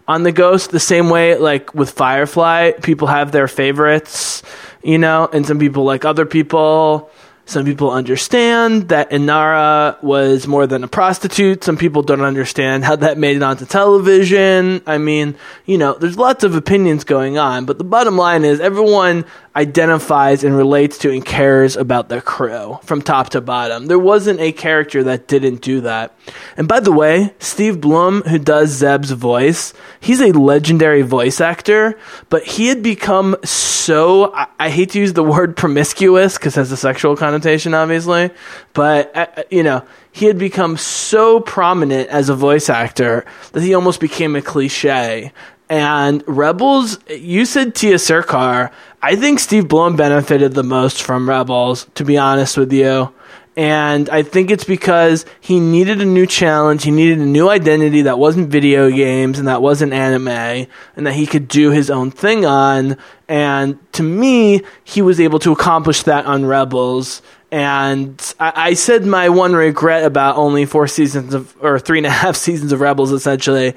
on the Ghost, the same way like with Firefly, people have their favorites, you know, and some people like other people. Some people understand that Inara was more than a prostitute. Some people don't understand how that made it onto television. I mean, you know, there's lots of opinions going on, but the bottom line is everyone identifies and relates to and cares about the crew from top to bottom. There wasn't a character that didn't do that. And by the way, Steve Blum, who does Zeb's voice, he's a legendary voice actor, but he had become so, I, I hate to use the word promiscuous because it has a sexual connotation, obviously, but, uh, you know, he had become so prominent as a voice actor that he almost became a cliche. And Rebels, you said Tiya Sircar. I think Steve Blum benefited the most from Rebels, to be honest with you. And I think it's because he needed a new challenge. He needed a new identity that wasn't video games and that wasn't anime and that he could do his own thing on. And to me, he was able to accomplish that on Rebels. And I, I, said my one regret about only four seasons of, or three and a half seasons of Rebels essentially,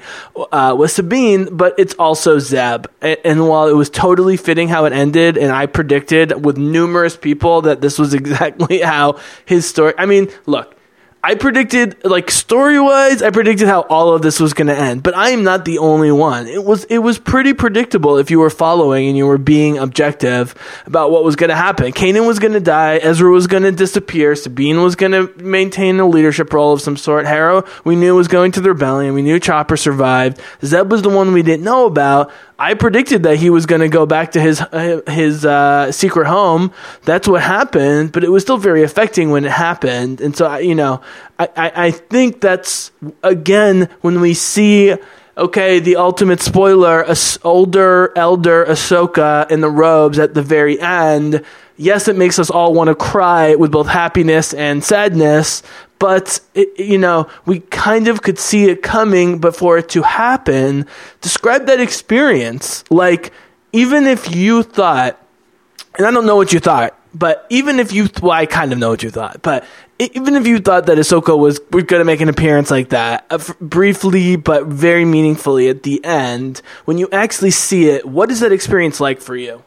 uh, was Sabine, but it's also Zeb. And, and, while it was totally fitting how it ended, and I predicted with numerous people that this was exactly how his story, I mean, look, I predicted, like story wise, I predicted how all of this was going to end. But I am not the only one. It was it was pretty predictable if you were following and you were being objective about what was going to happen. Kanan was going to die. Ezra was going to disappear. Sabine was going to maintain a leadership role of some sort. Hera, we knew was going to the rebellion. We knew Chopper survived. Zeb was the one we didn't know about. I predicted that he was going to go back to his his uh, secret home. That's what happened, but it was still very affecting when it happened. And so, you know, I, I, I think that's again when we see okay, the ultimate spoiler, older elder Ahsoka in the robes at the very end. Yes, it makes us all want to cry with both happiness and sadness, but it, you know we kind of could see it coming before it to happen describe that experience like even if you thought and i don't know what you thought but even if you well i kind of know what you thought but even if you thought that Ahsoka was going to make an appearance like that uh, f- briefly but very meaningfully at the end when you actually see it what is that experience like for you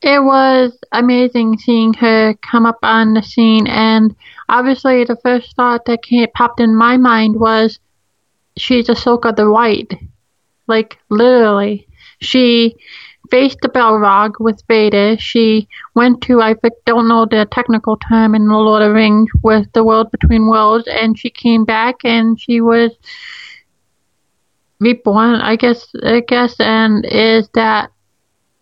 it was amazing seeing her come up on the scene and obviously the first thought that came, popped in my mind was she's Ahsoka the White. Like literally. She faced the Balrog with Vader. She went to I don't know the technical term in the Lord of the Rings with the world between worlds and she came back and she was reborn, I guess I guess and is that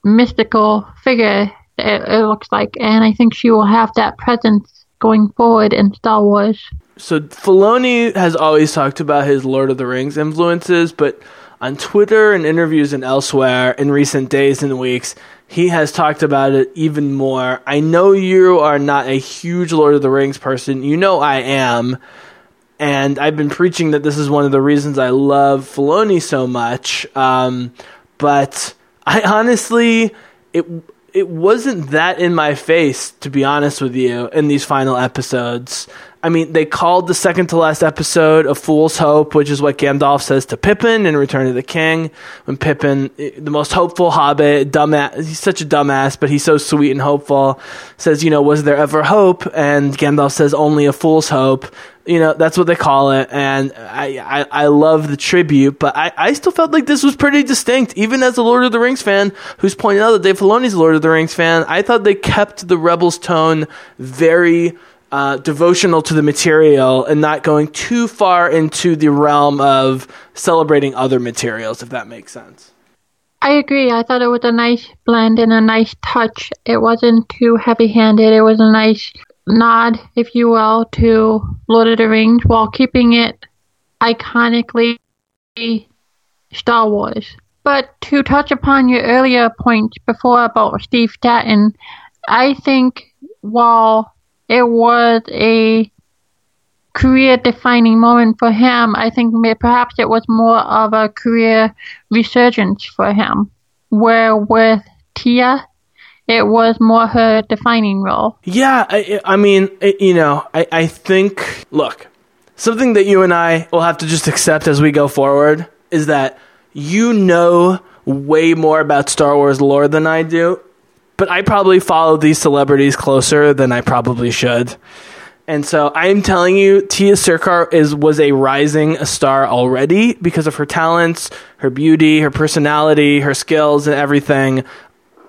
mystical figure it, it looks like and I think she will have that presence going forward in Star Wars.
So Filoni has always talked about his Lord of the Rings influences, but on Twitter and interviews and elsewhere in recent days and weeks, he has talked about it even more. I know you are not a huge Lord of the Rings person. You know I am. And I've been preaching that this is one of the reasons I love Filoni so much. Um, but I honestly, it it wasn't that in my face, to be honest with you, in these final episodes. I mean, they called the second to last episode a fool's hope, which is what Gandalf says to Pippin in Return of the King. When Pippin, the most hopeful hobbit, dumbass, he's such a dumbass, but he's so sweet and hopeful, says, you know, was there ever hope? And Gandalf says, only a fool's hope you know that's what they call it and i i, I love the tribute but I, I still felt like this was pretty distinct even as a lord of the rings fan who's pointing out that dave filoni's a lord of the rings fan i thought they kept the rebels tone very uh, devotional to the material and not going too far into the realm of celebrating other materials if that makes sense
I agree. I thought it was a nice blend and a nice touch. It wasn't too heavy handed. It was a nice nod, if you will, to Lord of the Rings while keeping it iconically Star Wars. But to touch upon your earlier point before about Steve Stanton, I think while it was a career defining moment for him, I think perhaps it was more of a career resurgence for him. Where with Tiya, it was more her defining role.
Yeah, I, I mean, it, you know, I, I think, look, something that you and I will have to just accept as we go forward is that you know way more about Star Wars lore than I do, but I probably follow these celebrities closer than I probably should. And so I'm telling you, Tiya Sircar is was a rising star already because of her talents, her beauty, her personality, her skills, and everything.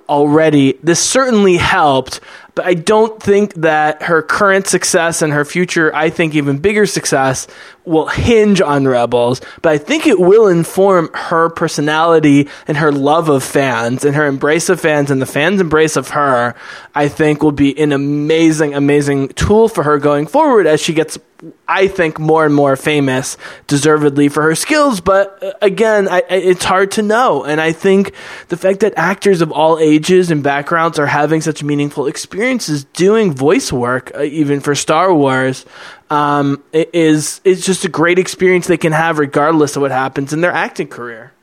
Already, this certainly helped, but I don't think that her current success and her future, I think even bigger success, will hinge on Rebels. But I think it will inform her personality and her love of fans and her embrace of fans and the fans' embrace of her. I think will be an amazing, amazing tool for her going forward as she gets I think more and more famous, deservedly for her skills. But uh, again, I, it's hard to know. And I think the fact that actors of all ages and backgrounds are having such meaningful experiences doing voice work, uh, even for Star Wars, um, is is just a great experience they can have regardless of what happens in their acting career.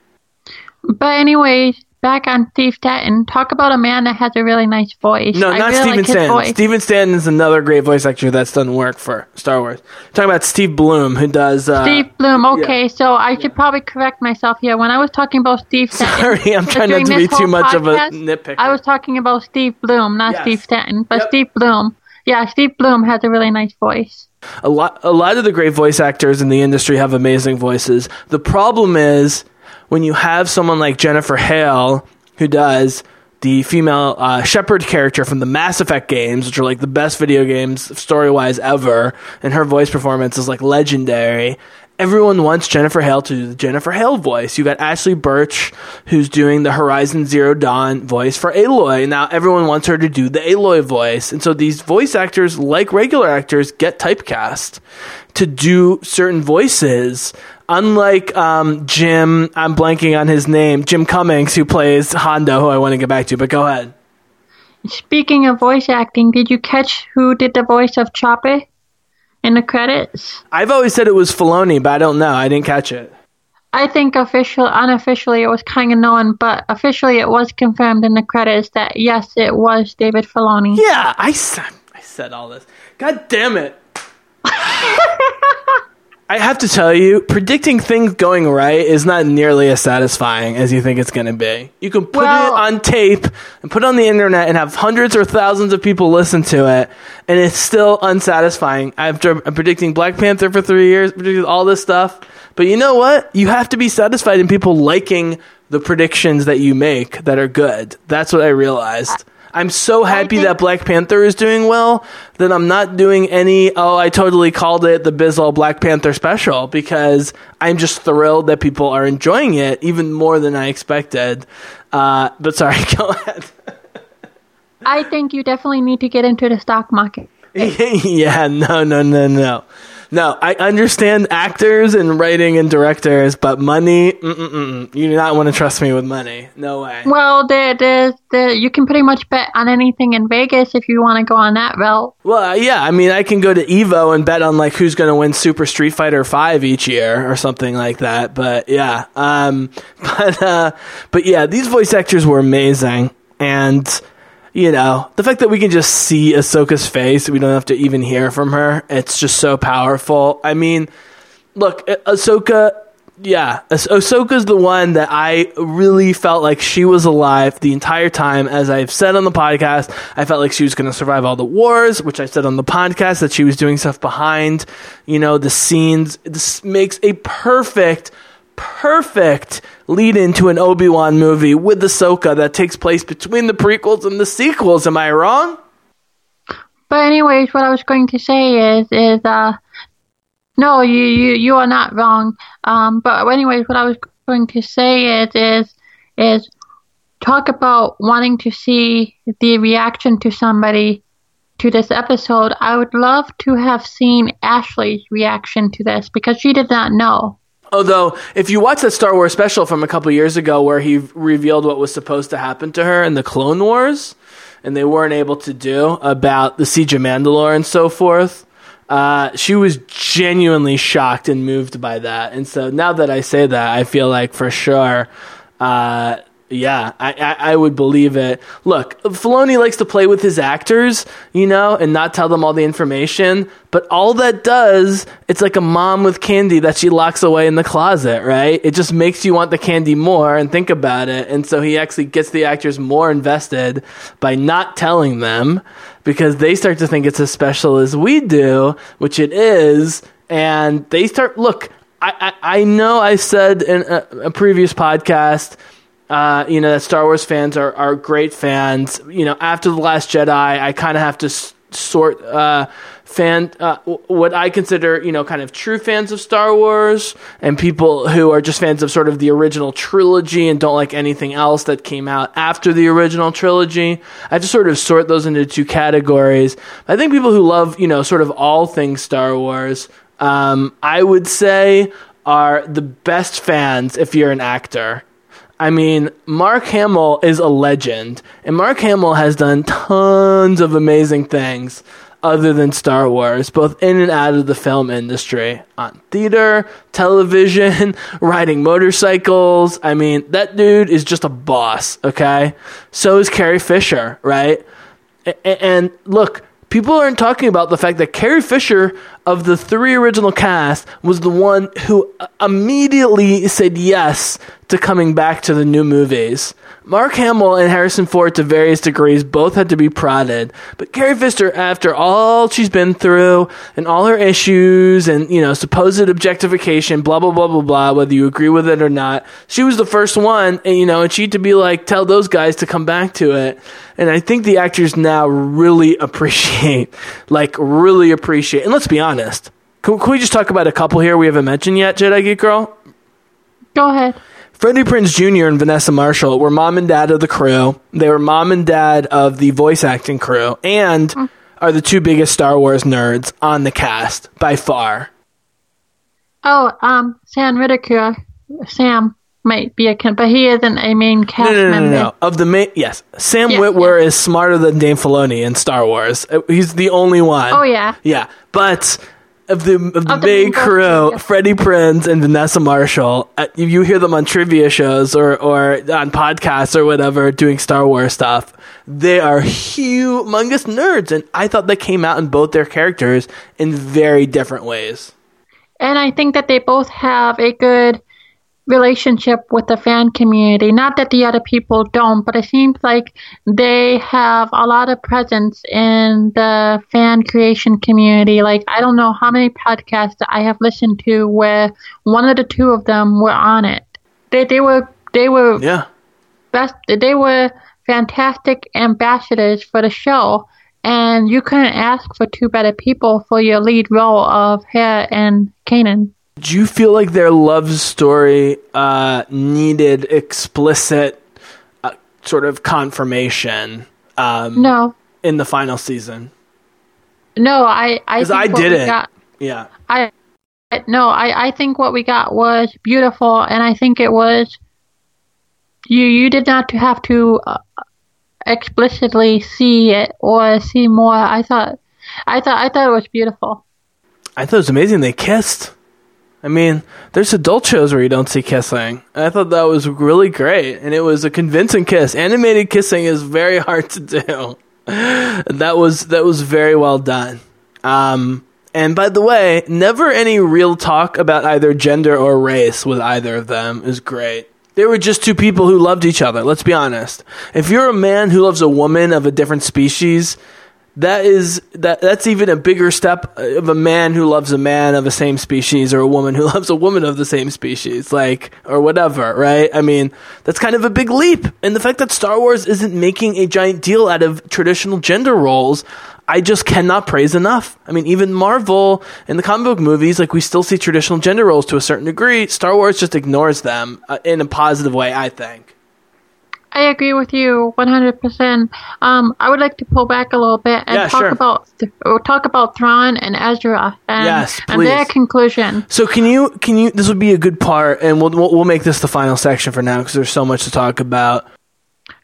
But anyway, back on Steve Stanton. Talk about a man that has a really nice voice.
No,
I
not
really
Steven
like his
Stanton.
voice.
Steven Stanton is another great voice actor that's done work for Star Wars. talking about Steve Blum, who does. Uh,
Steve Blum. Okay, so I should probably correct myself here. When I was talking about Steve Stanton,
Sorry, I'm trying not to be too much of a
podcast,
nitpicker.
I was talking about Steve Blum, not
Yes.
Steve Stanton, but
Yep.
Steve Blum. Yeah, Steve Blum has a really nice voice.
a lot a lot of the great voice actors in the industry have amazing voices. The problem is when you have someone like Jennifer Hale who does the female uh, Shepard character from the Mass Effect games, which are like the best video games story wise ever, and her voice performance is like legendary. Everyone wants Jennifer Hale to do the Jennifer Hale voice. You got Ashly Burch, who's doing the Horizon Zero Dawn voice for Aloy. Now everyone wants her to do the Aloy voice. And so these voice actors, like regular actors, get typecast to do certain voices. Unlike um, Jim, I'm blanking on his name, Jim Cummings, who plays Hondo, who I want to get back to, but go ahead.
Speaking of voice acting, did you catch who did the voice of Chopper in the credits?
I've always said it was Filoni, but I don't know. I didn't catch it.
I think official, unofficially, it was kind of known, but officially, it was confirmed in the credits that yes, it was David Filoni.
Yeah, I said, I said all this. God damn it. I have to tell you, predicting things going right is not nearly as satisfying as you think it's going to be. You can put
Well-
it on tape and put it on the internet and have hundreds or thousands of people listen to it, and it's still unsatisfying. After I'm predicting Black Panther for three years, predicting all this stuff, but you know what? You have to be satisfied in people liking the predictions that you make that are good. That's what I realized. I'm so happy
think-
that Black Panther is doing well that I'm not doing any, oh, I totally called it the Bizzle Black Panther special because I'm just thrilled that people are enjoying it even more than I expected. Uh, but sorry, go ahead.
I think you definitely need to get into the stock market.
yeah, no, no, no, no. No, I understand actors and writing and directors, but money, mm-mm-mm. you do not want to trust me with money. No way.
Well, there, there's, there, you can pretty much bet on anything in Vegas if you want to go on that route.
Well, uh, yeah, I mean, I can go to Evo and bet on like who's going to win Super Street Fighter Five each year or something like that. But yeah, um, but uh, but yeah, these voice actors were amazing, and you know the fact that we can just see Ahsoka's face, we don't have to even hear from her. It's just so powerful. I mean, look, Ah- Ahsoka. Yeah, Ah- Ahsoka's the one that I really felt like she was alive the entire time. As I've said on the podcast, I felt like she was going to survive all the wars, which I said on the podcast that she was doing stuff behind, you know, the scenes. This makes a perfect, perfect lead into an Obi Wan movie with Ahsoka that takes place between the prequels and the sequels. Am I wrong?
But anyways, what I was going to say is, is, uh, no, you, you, you are not wrong. Um, but anyways, what I was going to say is, is, is talk about wanting to see the reaction to somebody to this episode. I would love to have seen Ashley's reaction to this because she did not know.
Although, if you watch that Star Wars special from a couple years ago where he revealed what was supposed to happen to her in the Clone Wars, and they weren't able to do about the Siege of Mandalore and so forth, uh, she was genuinely shocked and moved by that. And so now that I say that, I feel like for sure uh, Yeah, I, I, I would believe it. Look, Filoni likes to play with his actors, you know, and not tell them all the information. But all that does, it's like a mom with candy that she locks away in the closet, right? It just makes you want the candy more and think about it. And so he actually gets the actors more invested by not telling them because they start to think it's as special as we do, which it is. And they start, look, I, I, I know I said in a, a previous podcast uh, you know that Star Wars fans are, are great fans. You know, after the Last Jedi, I kind of have to s- sort uh, fan uh, what I consider you know kind of true fans of Star Wars and people who are just fans of sort of the original trilogy and don't like anything else that came out after the original trilogy. I to sort of sort those into two categories. I think people who love you know sort of all things Star Wars, um, I would say are the best fans if you're an actor. I mean, Mark Hamill is a legend, and Mark Hamill has done tons of amazing things other than Star Wars, both in and out of the film industry, on theater, television, riding motorcycles. I mean, that dude is just a boss, okay? So is Carrie Fisher, right? And look, people aren't talking about the fact that Carrie Fisher of the three original cast was the one who immediately said yes to coming back to the new movies. Mark Hamill and Harrison Ford, to various degrees, both had to be prodded. But Carrie Fisher, after all she's been through and all her issues and, you know, supposed objectification, blah, blah, blah, blah, blah, whether you agree with it or not, she was the first one, and, you know, and she had to be like, tell those guys to come back to it. And I think the actors now really appreciate, like, really appreciate, and let's be honest. Can, can we just talk about a couple here we haven't mentioned yet, Jedi Geek Girl?
Go ahead.
Freddie Prinze Jr. and Vanessa Marshall were mom and dad of the crew. They were mom and dad of the voice acting crew, and are the two biggest Star Wars nerds on the cast by far.
Oh, um, Sam Witwer, Sam might be a con, but he isn't a main cast
No, no, no, no,
member.
no. Of the main, yes, Sam
Yeah,
Witwer is smarter than Dave Filoni in Star Wars. Uh, He's the only one.
Oh yeah,
Yeah, but of the of the
Of the
big
main
crew. Freddie Prinze and Vanessa Marshall, uh, you you hear them on trivia shows or or on podcasts or whatever doing Star Wars stuff. They are humongous nerds, and I thought they came out in both their characters in very different ways.
and I think that they both have a good relationship with the fan community. Not that the other people don't, but it seems like they have a lot of presence in the fan creation community. Like I don't know how many podcasts I have listened to where one of the two of them were on it. They they were they were
Yeah,
best they were fantastic ambassadors for the show and you couldn't ask for two better people for your lead role of Hera and Kanan.
Do you feel like their love story uh, needed explicit uh, sort of confirmation um,
No.
in the final season?
No, I I
I
what we
didn't.
got
Yeah.
I no, I, I think what we got was beautiful and I think it was you you did not have to uh, explicitly see it or see more. I thought I thought I thought it was beautiful.
I thought it was amazing they kissed. I mean, there's adult shows where you don't see kissing. I thought that was really great, and it was a convincing kiss. Animated kissing is very hard to do. That was that was very well done. Um, and by the way, never any real talk about either gender or race with either of them is great. They were just two people who loved each other. Let's be honest. If you're a man who loves a woman of a different species, that is that that's even a bigger step of a man who loves a man of the same species or a woman who loves a woman of the same species like or whatever right? I mean that's kind of a big leap. And the fact that star wars isn't making a giant deal out of traditional gender roles i just cannot praise enough. I mean even marvel in the comic book movies like we still see traditional gender roles to a certain degree. Star wars just ignores them uh, in a positive way i think
I agree with you 100%. Um, I would like to pull back a little bit and
Yeah,
talk
sure.
about talk about Thrawn and Ezra and,
Yes,
and their conclusion.
So can you can you this would be a good part and we'll we'll, we'll make this the final section for now because there's so much to talk about.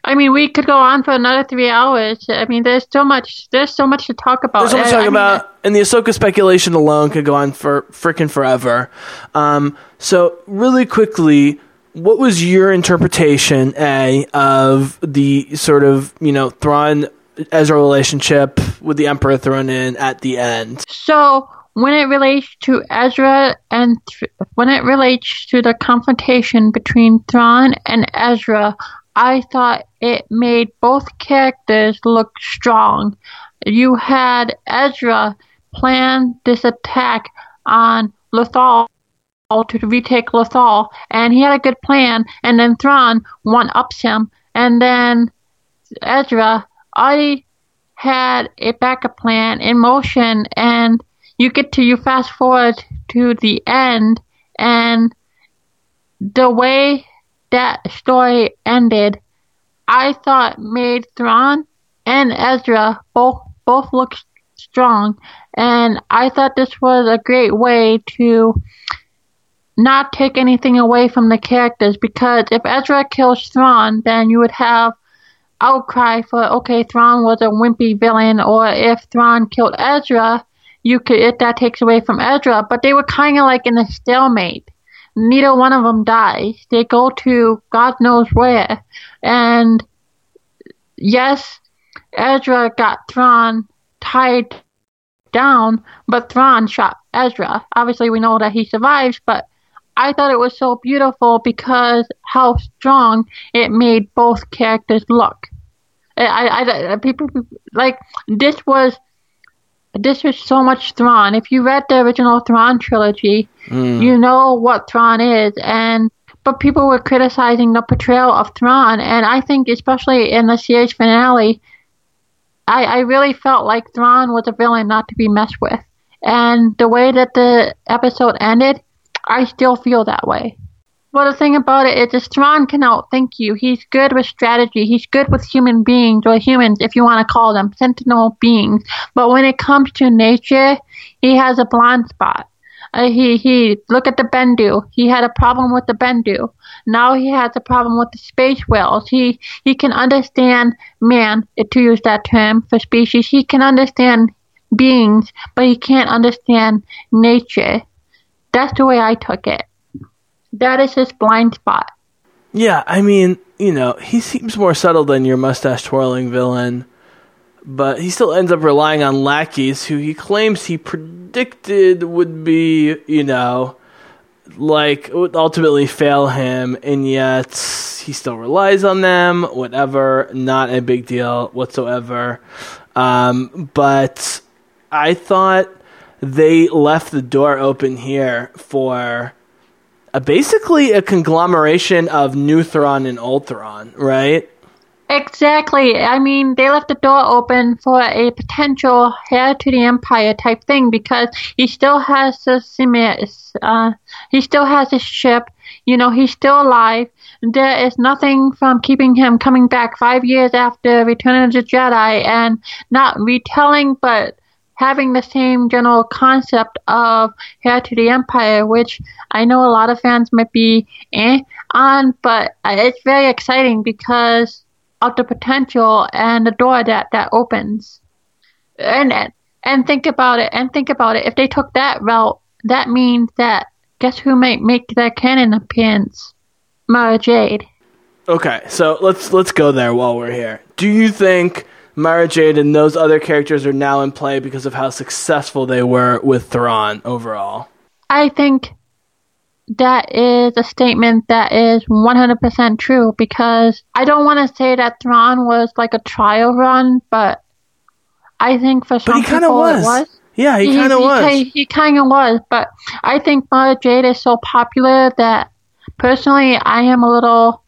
I mean, we could go on for another three hours. I mean, there's so much. There's so much to talk about.
There's so much to talk
I mean,
about, and the Ahsoka speculation alone could go on for freaking forever. Um, so really quickly, what was your interpretation, A, of the sort of, you know, Thrawn Ezra relationship with the Emperor thrown in at the end?
So when it relates to Ezra and Th- when it relates to the confrontation between Thrawn and Ezra, I thought it made both characters look strong. You had Ezra plan this attack on Lothal to retake Lothal, and he had a good plan, and then Thrawn one ups him, and then Ezra already had a backup plan in motion, and you get to you fast forward to the end, and the way that story ended, I thought made Thrawn and Ezra both both look strong, and I thought this was a great way to not take anything away from the characters because if Ezra kills Thrawn, then you would have outcry for okay, Thrawn was a wimpy villain, or if Thrawn killed Ezra, you could if that takes away from Ezra. But they were kind of like in a stalemate. Neither one of them dies. They go to God knows where, and yes, Ezra got Thrawn tied down, but Thrawn shot Ezra. Obviously, we know that he survives, but I thought it was so beautiful because how strong it made both characters look. I, I, I people like this was this was so much Thrawn. If you read the original Thrawn trilogy,
Mm.
you know what Thrawn is, and but people were criticizing the portrayal of Thrawn, and I think especially in the series finale, I, I really felt like Thrawn was a villain not to be messed with, and the way that the episode ended, I still feel that way. Well, the thing about it is, Thrawn can outthink you. He's good with strategy. He's good with human beings, or humans, if you want to call them, sentinel beings. But when it comes to nature, he has a blind spot. Uh, he he look at the Bendu. He had a problem with the Bendu. Now he has a problem with the space whales. He he can understand man, to use that term for species. He can understand beings, but he can't understand nature. That's the way I took it. That is his blind spot.
Yeah, I mean, you know, he seems more subtle than your mustache twirling villain, but he still ends up relying on lackeys who he claims he predicted would be, you know, like would ultimately fail him, and yet he still relies on them. Whatever, not a big deal whatsoever. Um, but I thought they left the door open here for a, basically a conglomeration of new and old right?
Exactly. I mean, they left the door open for a potential heir to the empire type thing because he still has Simis, uh, he still has his ship. You know, he's still alive. There is nothing from keeping him coming back five years after Return of the Jedi and not retelling, but having the same general concept of heir to the empire, which I know a lot of fans might be eh on, but it's very exciting because of the potential and the door that that opens. And and think about it. And think about it. If they took that route, that means that guess who might make their canon appearance? Mara Jade.
Okay, so let's let's go there while we're here. Do you think Mara Jade and those other characters are now in play because of how successful they were with Thrawn overall?
I think that is a statement that is 100% true because I don't want to say that Thrawn was like a trial run, but I think for some
But he kind of
people
was.
it was.
Yeah, he kind of was.
He, he kind of was, but I think Mara Jade is so popular that personally I am a little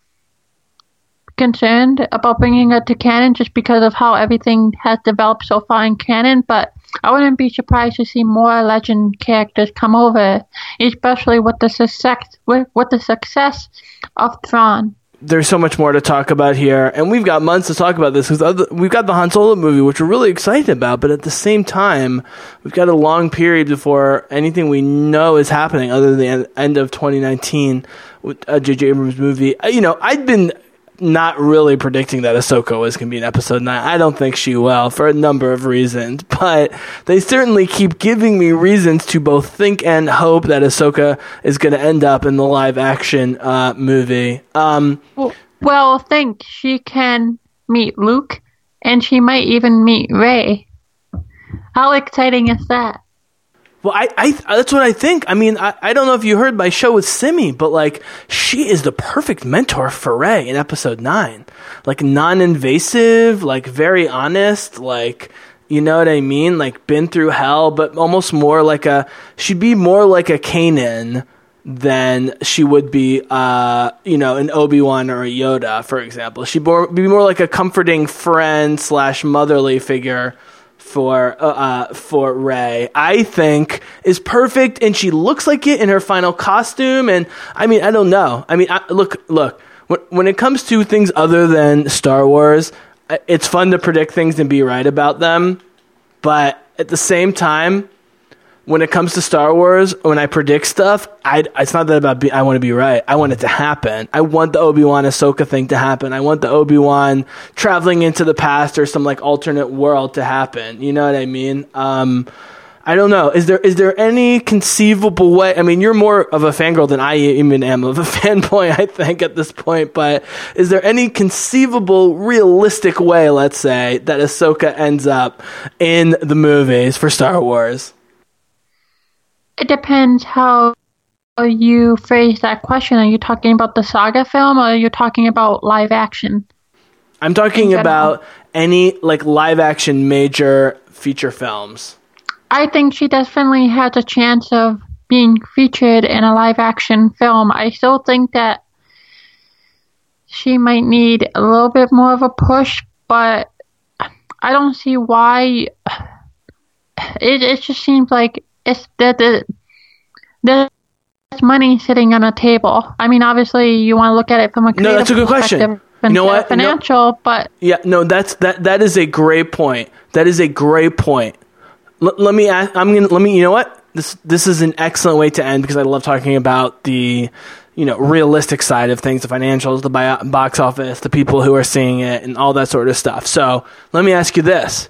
concerned about bringing it to canon just because of how everything has developed so far in canon. But I wouldn't be surprised to see more legend characters come over, especially with the success with, with the success of Thrawn.
There's so much more to talk about here, and we've got months to talk about this because we've got the Han Solo movie, which we're really excited about. But at the same time, we've got a long period before anything we know is happening, other than the end of 2019 with uh, J.J. Abrams' movie. Uh, You know, I've been not really predicting that Ahsoka was going to be in episode 9. I don't think she will for a number of reasons, but they certainly keep giving me reasons to both think and hope that Ahsoka is going to end up in the live action uh, movie. Um,
well, think she can meet Luke and she might even meet Rey. How exciting is that?
Well, I, I that's what I think. I mean, I, I don't know if you heard my show with Simi, but like she is the perfect mentor for Rey in episode nine. Like non-invasive, like very honest, like you know what I mean? Like been through hell, but almost more like a she'd be more like a Kanan than she would be, uh, you know, an Obi Wan or a Yoda, for example. She'd be more like a comforting friend slash motherly figure for uh, uh, for Rey. I think is perfect, and she looks like it in her final costume. And I mean, I don't know. I mean, I, look, look. When, when it comes to things other than Star Wars, it's fun to predict things and be right about them. But at the same time, when it comes to Star Wars, when I predict stuff, I, it's not that about be, I want to be right. I want it to happen. I want the Obi Wan Ahsoka thing to happen. I want the Obi Wan traveling into the past or some like alternate world to happen. You know what I mean? Um, I don't know. Is there is there any conceivable way? I mean, you're more of a fangirl than I even am of a fanboy. I think at this point, but is there any conceivable, realistic way, let's say, that Ahsoka ends up in the movies for Star Wars?
It depends how you phrase that question. Are you talking about the saga film or are you talking about live action?
I'm talking about any like live action major feature films.
I think she definitely has a chance of being featured in a live action film. I still think that she might need a little bit more of a push, but I don't see why. It it just seems like it's that the, there's money sitting on a table. I mean, obviously, you want to look at it from a
no. That's a good question. You know what?
Financial, no, but
yeah, no. That's that. That is a great point. That is a great point. L- let me. Ask, I'm gonna. Let me. You know what? This this is an excellent way to end because I love talking about the you know realistic side of things the financials the box office the people who are seeing it and all that sort of stuff so let me ask you this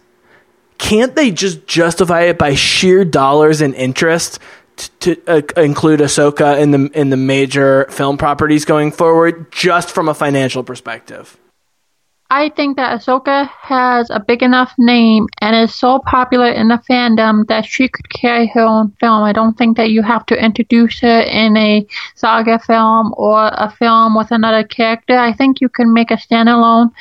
can't they just justify it by sheer dollars and interest to, to uh, include Ahsoka in the in the major film properties going forward, just from a financial perspective?
I think that Ahsoka has a big enough name and is so popular in the fandom that she could carry her own film. I don't think that you have to introduce her in a saga film or a film with another character. I think you can make a standalone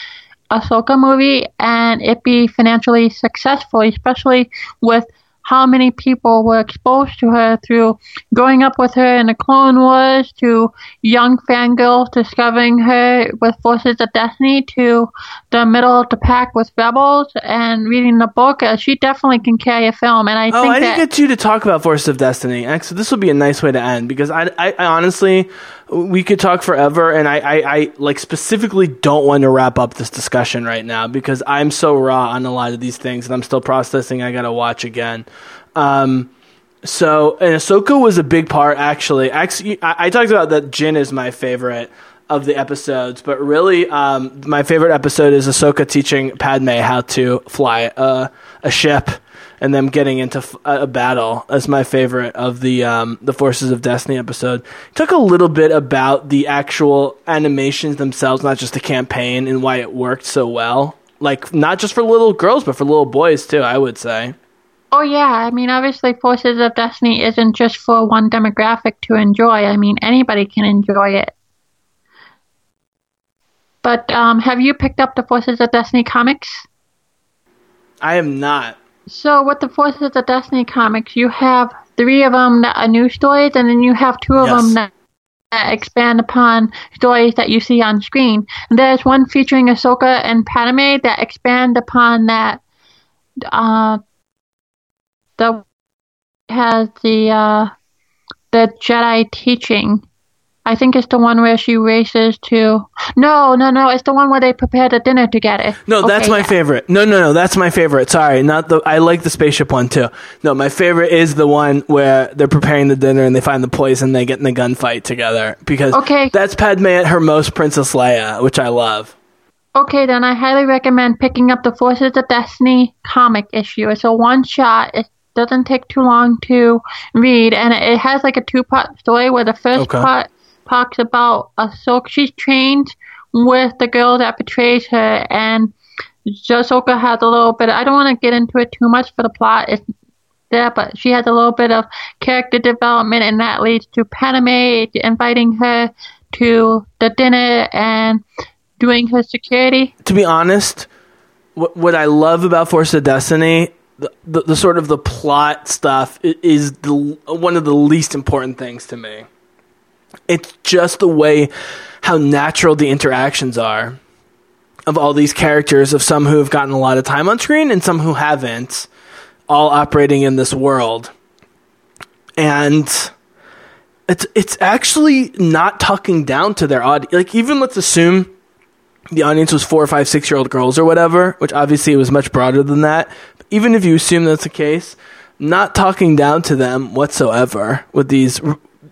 Ahsoka movie and it be financially successful, especially with how many people were exposed to her through growing up with her in the Clone Wars to young fangirls discovering her with Forces of Destiny to the middle of the pack with Rebels and reading the book. Uh, she definitely can carry a film. And I
oh,
think
I
didn't
get you to talk about Forces of Destiny. Actually, this would be a nice way to end because I, I, I honestly we could talk forever and I, I, I, like specifically don't want to wrap up this discussion right now because i'm so raw on a lot of these things and i'm still processing. I gotta watch again. Um, so and ahsoka was a big part actually. Actually i, I talked about that Jyn is my favorite of the episodes but really um, my favorite episode is ahsoka teaching padme how to fly a, a ship and them getting into a battle as my favorite of the um, the Forces of Destiny episode. Talk a little bit about the actual animations themselves, not just the campaign, and why it worked so well. Like not just for little girls, but for little boys too. I would say.
Oh yeah, I mean obviously Forces of Destiny isn't just for one demographic to enjoy. I mean anybody can enjoy it. But um, have you picked up the Forces of Destiny comics?
I am not.
So with the Forces of Destiny comics, you have three of them that are new stories, and then you have two of yes. them that, that expand upon stories that you see on screen. And there's one featuring Ahsoka and Padme that expand upon that. Uh, the has the uh, the Jedi teaching I think it's the one where she races to. No, no, no. It's the one where they prepare the dinner together.
No, that's
Okay,
my
yeah.
favorite. No, no, no, that's my favorite. Sorry, not the. I like the spaceship one too. No, my favorite is the one where they're preparing the dinner and they find the poison. They get in the gunfight together because
Okay.
that's Padme at her most Princess Leia, which I love.
Okay, then I highly recommend picking up the Forces of Destiny comic issue. It's a one shot. It doesn't take too long to read, and it has like a two part story where the first
Okay.
part talks about Ahsoka. She's trained with the girl that betrays her, and Ahsoka has a little bit. I don't want to get into it too much for the plot. There, but she has a little bit of character development, and that leads to Padme inviting her to the dinner and doing her security.
To be honest, what what I love about Force of Destiny, the, the, the sort of the plot stuff is the one of the least important things to me. It's just the way how natural the interactions are of all these characters, of some who have gotten a lot of time on screen and some who haven't, all operating in this world. And it's it's actually not talking down to their audience. Like even let's assume the audience was four or five, six year old girls or whatever, which obviously it was much broader than that. Even if you assume that's the case, not talking down to them whatsoever with these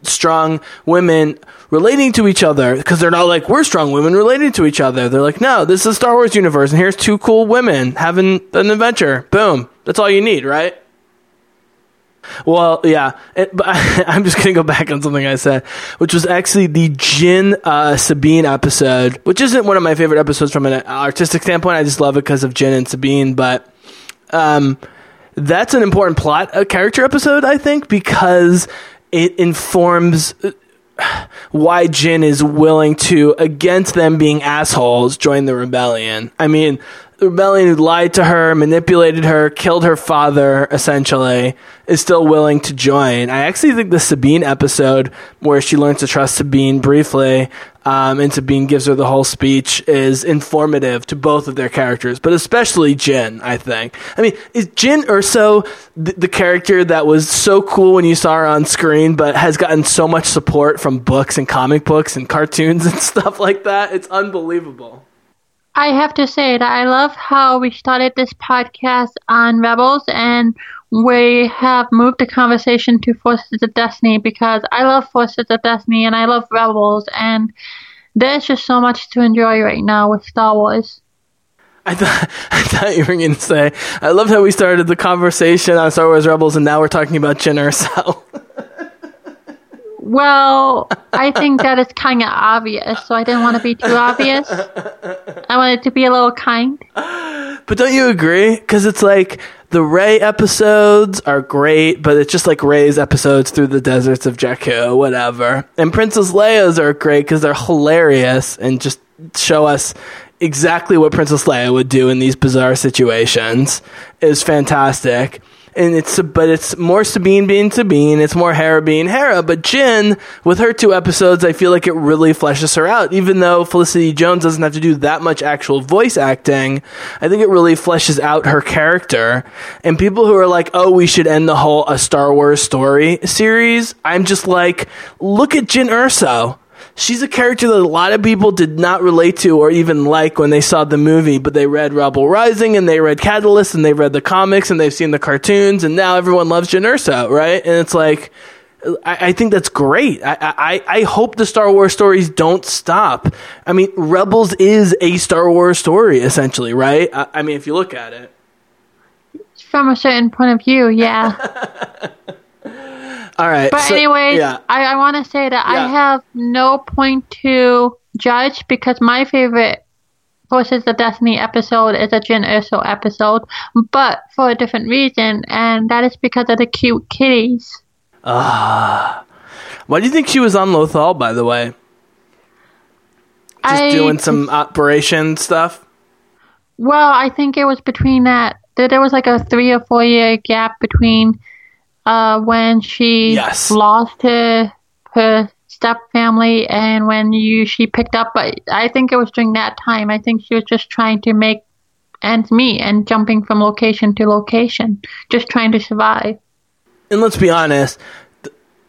strong women relating to each other because they're not like we're strong women relating to each other. They're like, no, this is a Star Wars universe, and here's two cool women having an adventure. Boom, that's all you need, right? Well, yeah, it, but I'm just gonna go back on something I said, which was actually the Jyn uh, Sabine episode, which isn't one of my favorite episodes from an artistic standpoint. I just love it because of Jyn and Sabine, but um, that's an important plot, a character episode, I think, because it informs uh, why Jyn is willing to, against them being assholes, join the rebellion. I mean, the rebellion who lied to her, manipulated her, killed her father, essentially, is still willing to join. I actually think the Sabine episode, where she learns to trust Sabine briefly, um, and Sabine gives her the whole speech, is informative to both of their characters, but especially Jyn, I think. I mean, is Jyn Erso the, the character that was so cool when you saw her on screen, but has gotten so much support from books and comic books and cartoons and stuff like that? It's unbelievable.
I have to say that I love how we started this podcast on Rebels and we have moved the conversation to Forces of Destiny because I love Forces of Destiny and I love Rebels and there's just so much to enjoy right now with Star Wars.
I thought I thought you were going to say. I love how we started the conversation on Star Wars Rebels, and now we're talking about Jyn Erso.
Well, I think that is kind of obvious, so I didn't want to be too obvious. I wanted to be a little kind.
but don't you agree? Because it's like the Rey episodes are great, but it's just like Rey's episodes through the deserts of Jakku, whatever. And Princess Leia's are great because they're hilarious and just show us exactly what Princess Leia would do in these bizarre situations. Is fantastic. And it's but it's more Sabine being Sabine, it's more Hera being Hera. But Jyn, with her two episodes, I feel like it really fleshes her out. Even though Felicity Jones doesn't have to do that much actual voice acting, I think it really fleshes out her character. And people who are like, "Oh, we should end the whole a Star Wars story series," I'm just like, look at Jyn Erso she's a character that a lot of people did not relate to or even like when they saw the movie, but they read Rebel Rising and they read Catalyst and they read the comics and they've seen the cartoons and now everyone loves Jyn Erso, right? And it's like, I, I think that's great. I, I, I hope the Star Wars stories don't stop. I mean, Rebels is a Star Wars story, essentially, right? I, I mean, if you look at it.
From a certain point of view, yeah.
All right.
But
so-
anyways,
yeah.
I, I want to say that I have no point to judge because my favorite Forces of Destiny episode is a Jyn Erso episode, but for a different reason, and that is because of the cute kitties.
Ah, Why do you think she was on Lothal, by the way? Just
I,
doing some operation stuff?
Well, I think it was between that. There was like a three or four year gap between uh, when she
Yes.
lost her her step family and when you she picked up. But I think it was during that time. I think she was just trying to make ends meet and jumping from location to location, just trying to survive.
and let's be honest,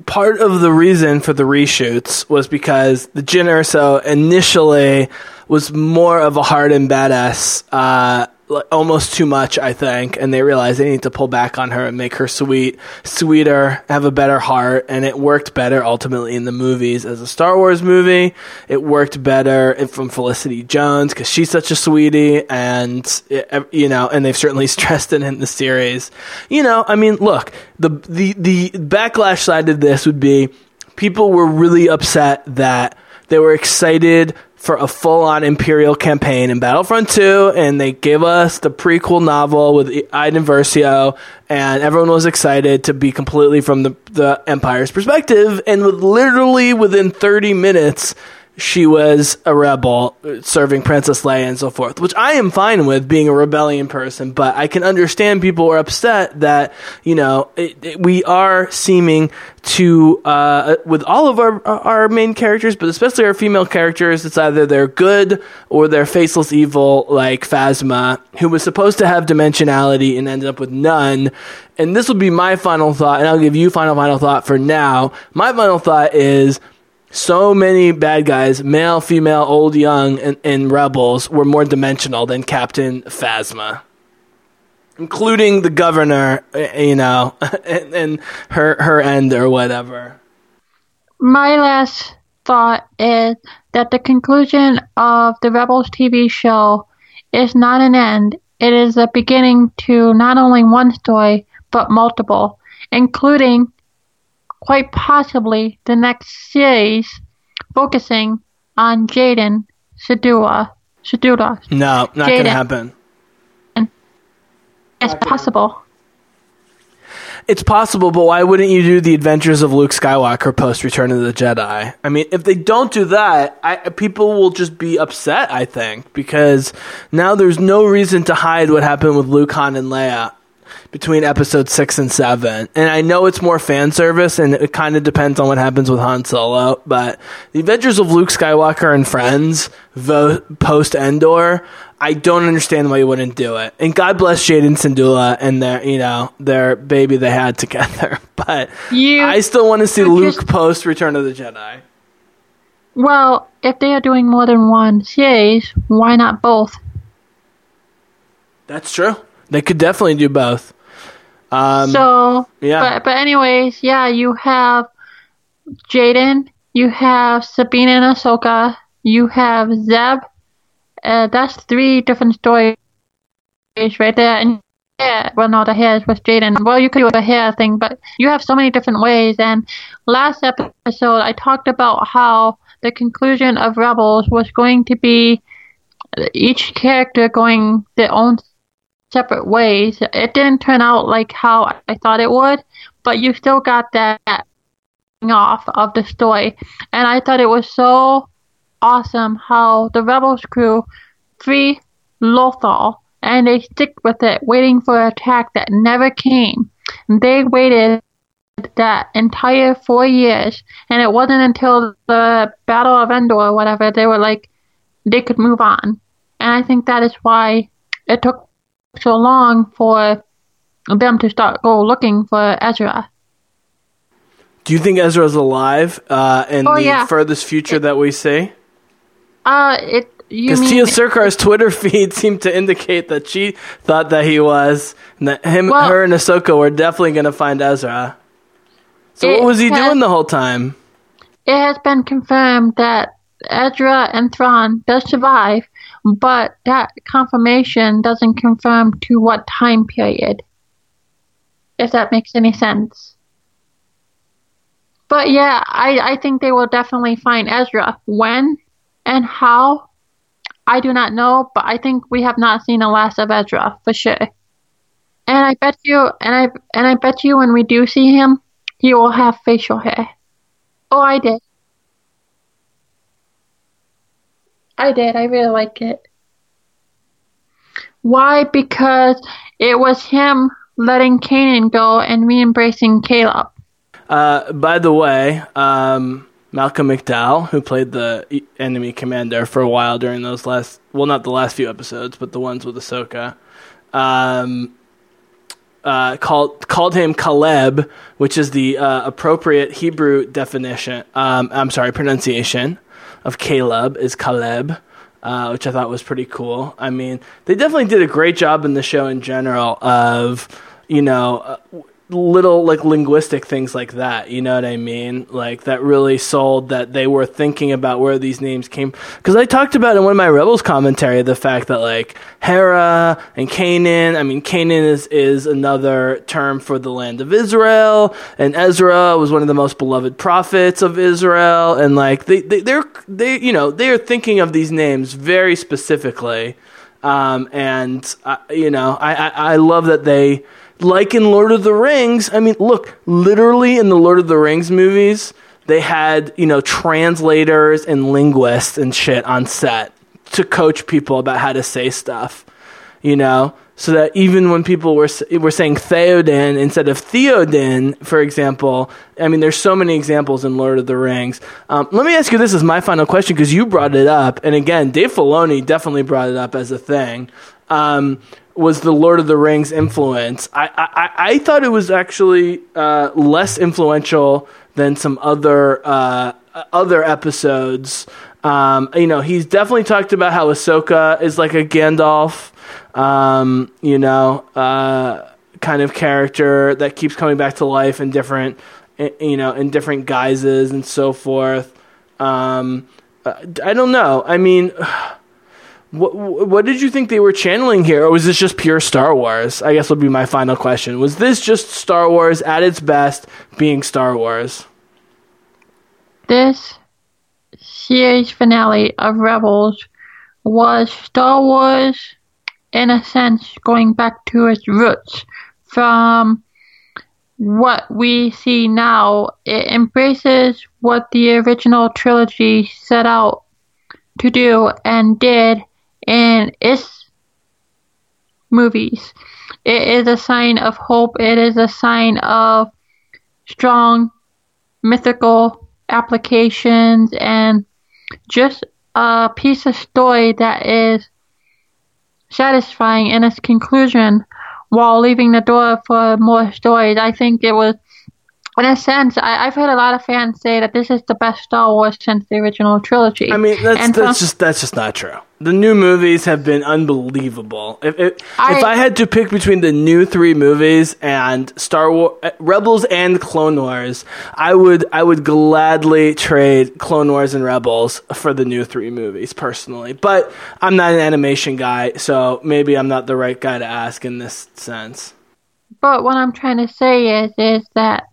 part of the reason for the reshoots was because the Jyn Erso initially was more of a hardened badass, uh, almost too much, I think, and they realized they need to pull back on her and make her sweet, sweeter, have a better heart, and it worked better ultimately in the movies as a Star Wars movie. It worked better from Felicity Jones because she's such a sweetie, and it, you know, and they've certainly stressed it in the series. You know, I mean, look, the the the backlash side of this would be people were really upset that they were excited for a full on Imperial campaign in Battlefront 2, and they gave us the prequel novel with Iden Versio, and everyone was excited to be completely from the, the Empire's perspective. And with literally within 30 minutes, she was a rebel serving Princess Leia and so forth, which I am fine with being a rebellion person, but I can understand people are upset that, you know, it, it, we are seeming to, uh, with all of our, our main characters, but especially our female characters, it's either they're good or they're faceless evil like Phasma, who was supposed to have dimensionality and ended up with none. And this will be my final thought, and I'll give you final, final thought for now. My final thought is, so many bad guys, male, female, old, young, and, and rebels were more dimensional than Captain Phasma, including the governor, eh, you know, and, and her her end or whatever.
My last thought is that the conclusion of the Rebels TV show is not an end. It is a beginning to not only one story, but multiple, including quite possibly the next series focusing on Jacen Syndulla. Syndulla.
No, not going to happen.
It's possible.
It's possible, but why wouldn't you do the Adventures of Luke Skywalker post Return of the Jedi? I mean, if they don't do that, I, people will just be upset. I think because now there's no reason to hide what happened with Luke, Han, and Leia between episode six and seven. And I know it's more fan service and it kind of depends on what happens with Han Solo, but the Adventures of Luke Skywalker and Friends vo- post Endor, I don't understand why you wouldn't do it. And God bless Jacen Syndulla and their, you know, their baby they had together. But you, I still want to see Luke just, post Return of the Jedi.
Well, if they are doing more than one series, why not both?
That's true. They could definitely do both.
Um, so yeah, but but anyways, yeah, you have Jacen, you have Sabine and Ahsoka, you have Zeb. Uh, that's three different stories right there. And yeah, well, no, the hair was Jacen. Well, you could do the hair thing, but you have so many different ways. And last episode, I talked about how the conclusion of Rebels was going to be each character going their own separate ways. It didn't turn out like how I thought it would, but you still got that off of the story. And I thought it was so awesome how the Rebels crew free Lothal and they stick with it, waiting for an attack that never came. They waited that entire four years, and it wasn't until the Battle of Endor or whatever they were like they could move on. And I think that is why it took so long for them to start go looking for Ezra.
Do you think Ezra's alive uh, in oh, the yeah. furthest future it, that we see?
Uh, it. Because
Tiya Sircar's Twitter feed seemed to indicate that she thought that he was, and that him, well, her, and Ahsoka were definitely going to find Ezra. So what was he has, doing the whole time?
It has been confirmed that Ezra and Thrawn does survive, but that confirmation doesn't confirm to what time period. If that makes any sense. But yeah, I, I think they will definitely find Ezra. When and how, I do not know, but I think we have not seen the last of Ezra for sure. And I bet you, and I and I bet you, when we do see him, he will have facial hair. Oh, I did. I did. I really like it. Why? Because it was him letting Kanan go and me embracing Caleb.
Uh, by the way, um, Malcolm McDowell, who played the enemy commander for a while during those last, well, not the last few episodes, but the ones with Ahsoka, um, uh, called called him Caleb, which is the uh, appropriate Hebrew definition. Um, I'm sorry, pronunciation of Caleb is Caleb. Uh, which I thought was pretty cool. I mean, they definitely did a great job in the show in general of, you know, uh, little like linguistic things like that you know what i mean? Like that really sold that they were thinking about where these names came because i talked about in one of my rebels commentary the fact that like hera and Kanan i mean canaan is is another term for the land of israel and ezra was one of the most beloved prophets of israel and like they, they they're they you know they are thinking of these names very specifically um, and uh, you know I, I i love that they like in Lord of the Rings, I mean, look, literally in the Lord of the Rings movies, they had, you know, translators and linguists and shit on set to coach people about how to say stuff, you know? So that even when people were were saying Theoden instead of Theoden, for example, I mean, there's so many examples in Lord of the Rings. Um, let me ask you this as my final question because you brought it up, and again, Dave Filoni definitely brought it up as a thing. Um, was the Lord of the Rings influence. I I, I thought it was actually uh, less influential than some other uh, other episodes. Um, you know, he's definitely talked about how Ahsoka is like a Gandalf, um, you know, uh, kind of character that keeps coming back to life in different, you know, in different guises and so forth. Um, uh, I don't know. I mean. What what did you think they were channeling here, or was this just pure Star Wars? I guess would be my final question. Was this just Star Wars at its best, being Star Wars?
This series finale of Rebels was Star Wars, in a sense, going back to its roots from what we see now. It embraces what the original trilogy set out to do and did in its movies. It is a sign of hope. It is a sign of strong mythical applications and just a piece of story that is satisfying in its conclusion while leaving the door for more stories. I think it was in a sense, I, have heard a lot of fans say that this is the best Star Wars since the original trilogy.
I mean, that's, and that's from, just that's just not true. The new movies have been unbelievable. If if I, if I had to pick between the new three movies and Star Wars, uh, Rebels and Clone Wars, I would I would gladly trade Clone Wars and Rebels for the new three movies personally. But I'm not an animation guy, so maybe I'm not the right guy to ask in this sense.
But what I'm trying to say is is that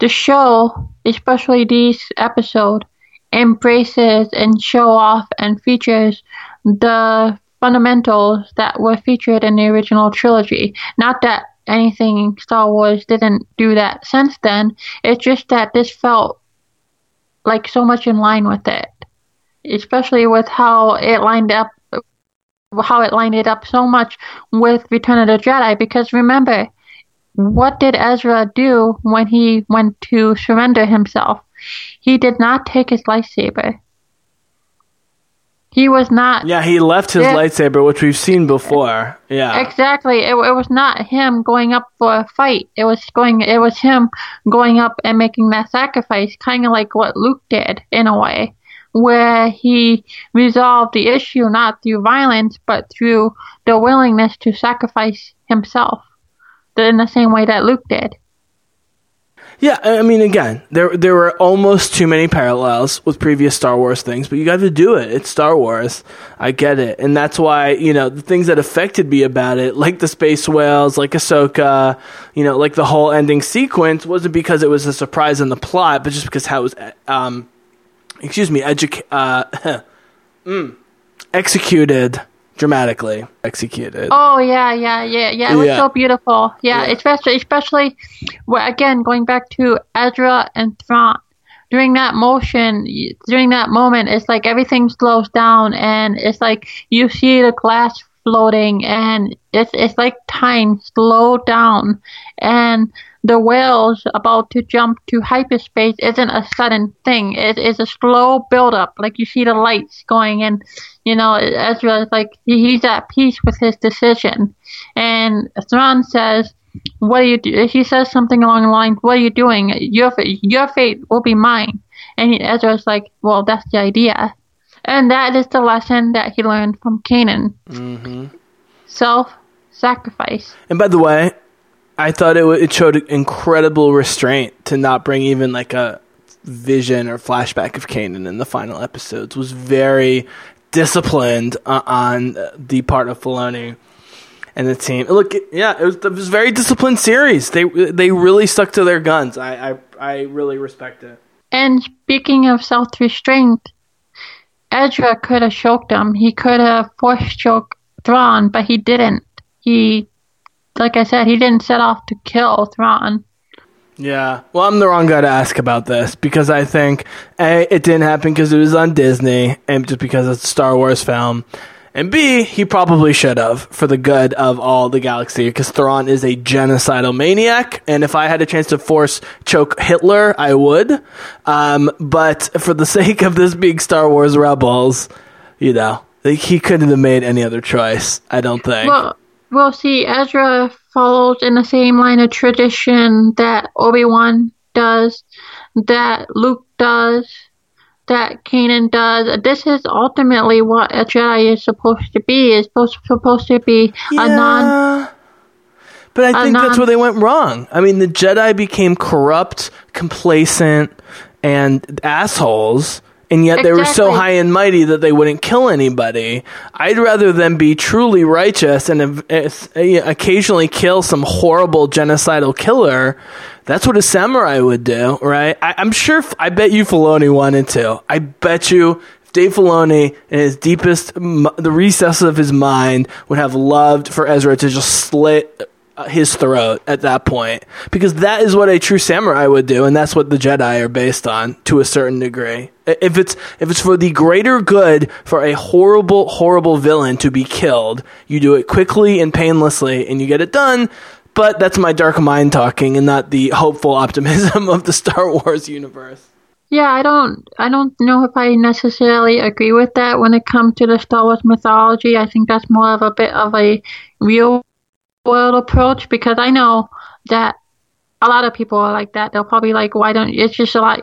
the show, especially this episode, embraces and show off and features the fundamentals that were featured in the original trilogy. Not that anything Star Wars didn't do that since then. It's just that this felt like so much in line with it, especially with how it lined up, how it lined it up so much with Return of the Jedi. Because remember, what did Ezra do when he went to surrender himself? He did not take his lightsaber. He was not.
Yeah, he left his lightsaber, which we've seen before. Yeah,
exactly. It, it was not him going up for a fight. It was going. It was him going up and making that sacrifice, kind of like what Luke did in a way, where he resolved the issue not through violence, but through the willingness to sacrifice himself in the same way that Luke did.
Yeah, I mean, again, there there were almost too many parallels with previous Star Wars things, but you got to do it. It's Star Wars. I get it, and that's why you know the things that affected me about it, like the space whales, like Ahsoka, you know, like the whole ending sequence, wasn't because it was a surprise in the plot, but just because how it was, um, excuse me, educa- uh, mm, executed dramatically executed.
Oh yeah, yeah, yeah, yeah. It was yeah. so beautiful. Yeah, yeah, especially especially well, again going back to Ezra and Thrawn. During that motion, during that moment, it's like everything slows down, and it's like you see the glass floating, and it's it's like time slowed down, and the whales about to jump to hyperspace isn't a sudden thing. It is a slow build up. Like you see the lights going in, you know, Ezra is like he's at peace with his decision. And Thrawn says, "What are you?" Do-? He says something along the line, "What are you doing? Your your fate will be mine." And Ezra's like, "Well, that's the idea," and that is the lesson that he learned from Kanan. Mm-hmm. Self-sacrifice.
And by the way, I thought it w- it showed incredible restraint to not bring even like a vision or flashback of Kanan in the final episodes. Was very disciplined uh, on the part of Filoni and the team. Look, yeah, it was, it was a very disciplined series. They they really stuck to their guns. I I, I really respect it.
And speaking of self-restraint, Ezra could have choked him. He could have force choked Thrawn, but he didn't. He, like I said, he didn't set off to kill Thrawn.
Yeah, well, I'm the wrong guy to ask about this because I think a it didn't happen because it was on Disney and just because it's a Star Wars film, and b he probably should have for the good of all the galaxy because Thrawn is a genocidal maniac, and if I had a chance to force choke Hitler, I would. Um, but for the sake of this being Star Wars Rebels, you know, he couldn't have made any other choice. I don't think.
Well, well, see, Ezra follows in the same line of tradition that Obi Wan does, that Luke does, that Kanan does. This is ultimately what a Jedi is supposed to be. Is supposed supposed to be
yeah.
a non.
But I think
non-
that's where they went wrong. I mean, the Jedi became corrupt, complacent, and assholes and yet they were so high and mighty that they wouldn't kill anybody. I'd rather them be truly righteous and uh, uh, occasionally kill some horrible genocidal killer. That's what a samurai would do, right? I, I'm sure. I bet you Filoni wanted to. I bet you Dave Filoni, in his deepest, the recesses of his mind, would have loved for Ezra to just slit his throat at that point. Because that is what a true samurai would do and that's what the jedi are based on to a certain degree. If it's if it's for the greater good for a horrible horrible villain to be killed you do it quickly and painlessly and you get it done. But that's my dark mind talking and not the hopeful optimism of the star wars universe.
Yeah, I don't I don't know if I necessarily agree with that when it comes to the Star Wars mythology. I think that's more of a bit of a real world approach because I know that a lot of people are like that. They'll probably like, why don't it's just a lot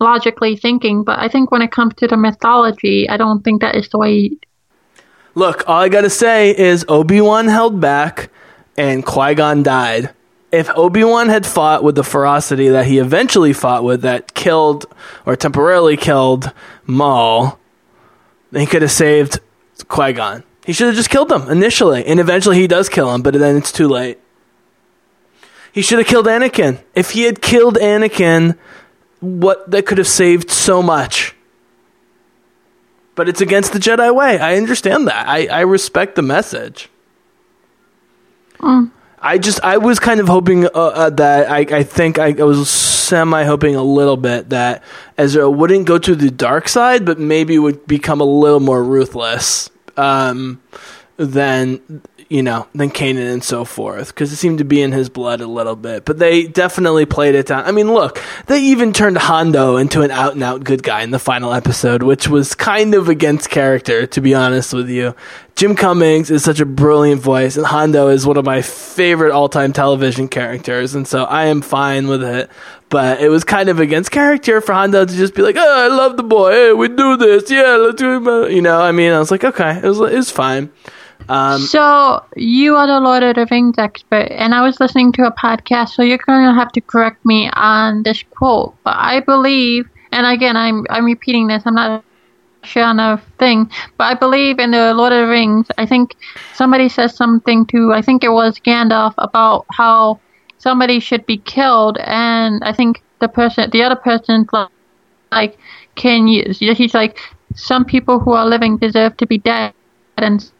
logically thinking. But I think when it comes to the mythology, I don't think that is the way.
Look, all I gotta say is Obi Wan held back and Qui Gon died. If Obi Wan had fought with the ferocity that he eventually fought with, that killed or temporarily killed Maul, then he could have saved Qui Gon. He should have just killed them initially, and eventually he does kill him, but then it's too late. He should have killed Anakin. If he had killed Anakin, what that could have saved so much. But it's against the Jedi way. I understand that. I, I respect the message. I just I was kind of hoping uh, uh, that I I think I, I was semi hoping a little bit that Ezra wouldn't go to the dark side, but maybe would become a little more ruthless um, than you know than Kanan and so forth because it seemed to be in his blood a little bit. But they definitely played it down. I mean, look, they even turned Hondo into an out and out good guy in the final episode, which was kind of against character, to be honest with you. Jim Cummings is such a brilliant voice, and Hondo is one of my favorite all time television characters, and so I am fine with it. But it was kind of against character for Hondo to just be like, "Oh, I love the boy. Hey, we do this. Yeah, let's do it." You know, I mean, I was like, "Okay, it was it was fine." Um,
So you are the Lord of the Rings expert, and I was listening to a podcast, so you're going to have to correct me on this quote. But I believe, and again, I'm I'm repeating this. I'm not sure on a thing, but I believe in the Lord of the Rings. I think somebody says something to, I think it was Gandalf, about how somebody should be killed, and I think the person, the other person's like, like can you? He's like, some people who are living deserve to be dead, and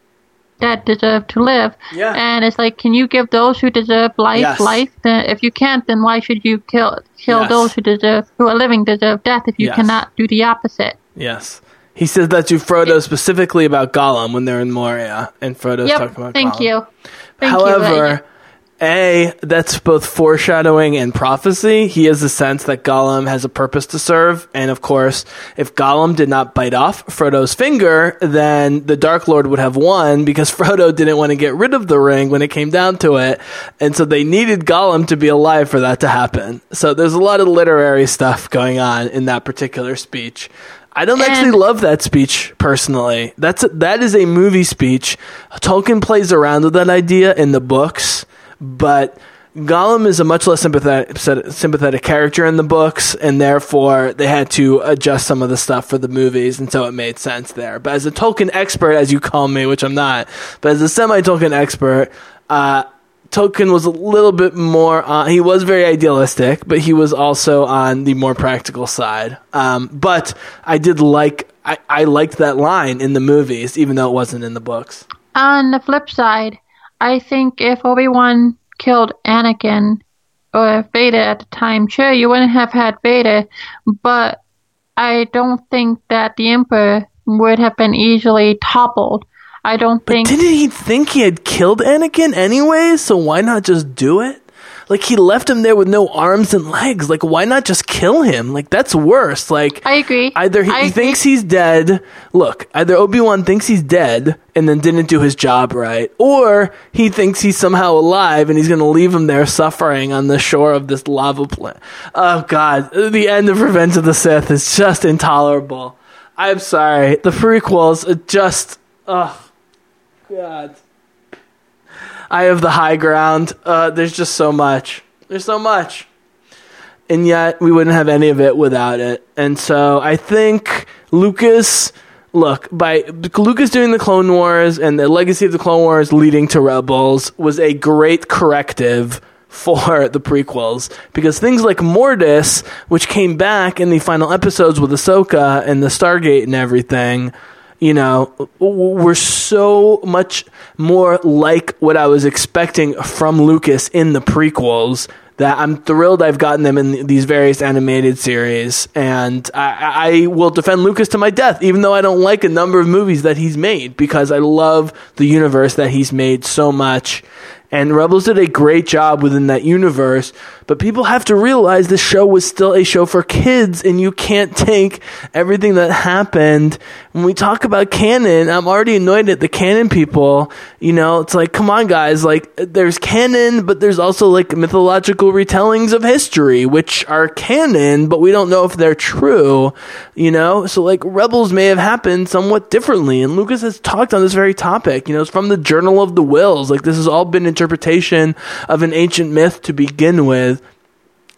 dead deserve to live.
Yeah.
And it's like, can you give those who deserve life
Yes.
life? If you can't, then why should you kill kill
Yes.
those who deserve who are living deserve death if you
Yes.
cannot do the opposite?
yes, he says that to Frodo specifically about Gollum when they're in Moria, and Frodo's
Yep.
talking about
Thank
Gollum.
you. Thank
However,
you.
A, that's both foreshadowing and prophecy. He has a sense that Gollum has a purpose to serve. And of course, if Gollum did not bite off Frodo's finger, then the Dark Lord would have won because Frodo didn't want to get rid of the ring when it came down to it. And so they needed Gollum to be alive for that to happen. So there's a lot of literary stuff going on in that particular speech. I don't
And-
actually love that speech personally. That's a, that is a movie speech. Tolkien plays around with that idea in the books, but Gollum is a much less sympathetic, sympathetic character in the books, and therefore they had to adjust some of the stuff for the movies, and so it made sense there. But as a Tolkien expert, as you call me, which I'm not, but as a semi-Tolkien expert, uh, Tolkien was a little bit more. He was very idealistic, but he was also on the more practical side. Um, but I did like. I, I liked that line in the movies, even though it wasn't in the books.
On the flip side, I think if Obi Wan killed Anakin or Vader at the time, sure, you wouldn't have had Vader, but I don't think that the Emperor would have been easily toppled. I don't think.
Didn't he think he had killed Anakin anyway? So why not just do it? Like he left him there with no arms and legs. Like why not just kill him? Like that's worse. Like
I agree.
Either he, he
agree.
thinks he's dead. Look, either Obi Wan thinks he's dead and then didn't do his job right, or he thinks he's somehow alive and he's going to leave him there suffering on the shore of this lava planet. Oh God, the end of Revenge of the Sith is just intolerable. I'm sorry. The prequels are just. Oh God. I have the high ground. Uh, there's just so much. There's so much. And yet, we wouldn't have any of it without it. And so, I think Lucas, look, by Lucas doing the Clone Wars and the legacy of the Clone Wars leading to Rebels was a great corrective for the prequels because things like Mortis, which came back in the final episodes with Ahsoka and the Stargate and everything, you know, were so much more like what I was expecting from Lucas in the prequels that I'm thrilled I've gotten them in these various animated series. And I, I will defend Lucas to my death, even though I don't like a number of movies that he's made because I love the universe that he's made so much. And Rebels did a great job within that universe, but people have to realize the show was still a show for kids, and you can't take everything that happened. When we talk about canon, I'm already annoyed at the canon people. You know, it's like, come on, guys, like, there's canon, but there's also like mythological retellings of history, which are canon, but we don't know if they're true, you know? So, like, Rebels may have happened somewhat differently, and Lucas has talked on this very topic. You know, it's from the Journal of the Whills. Like, this has all been interpretation of an ancient myth to begin with.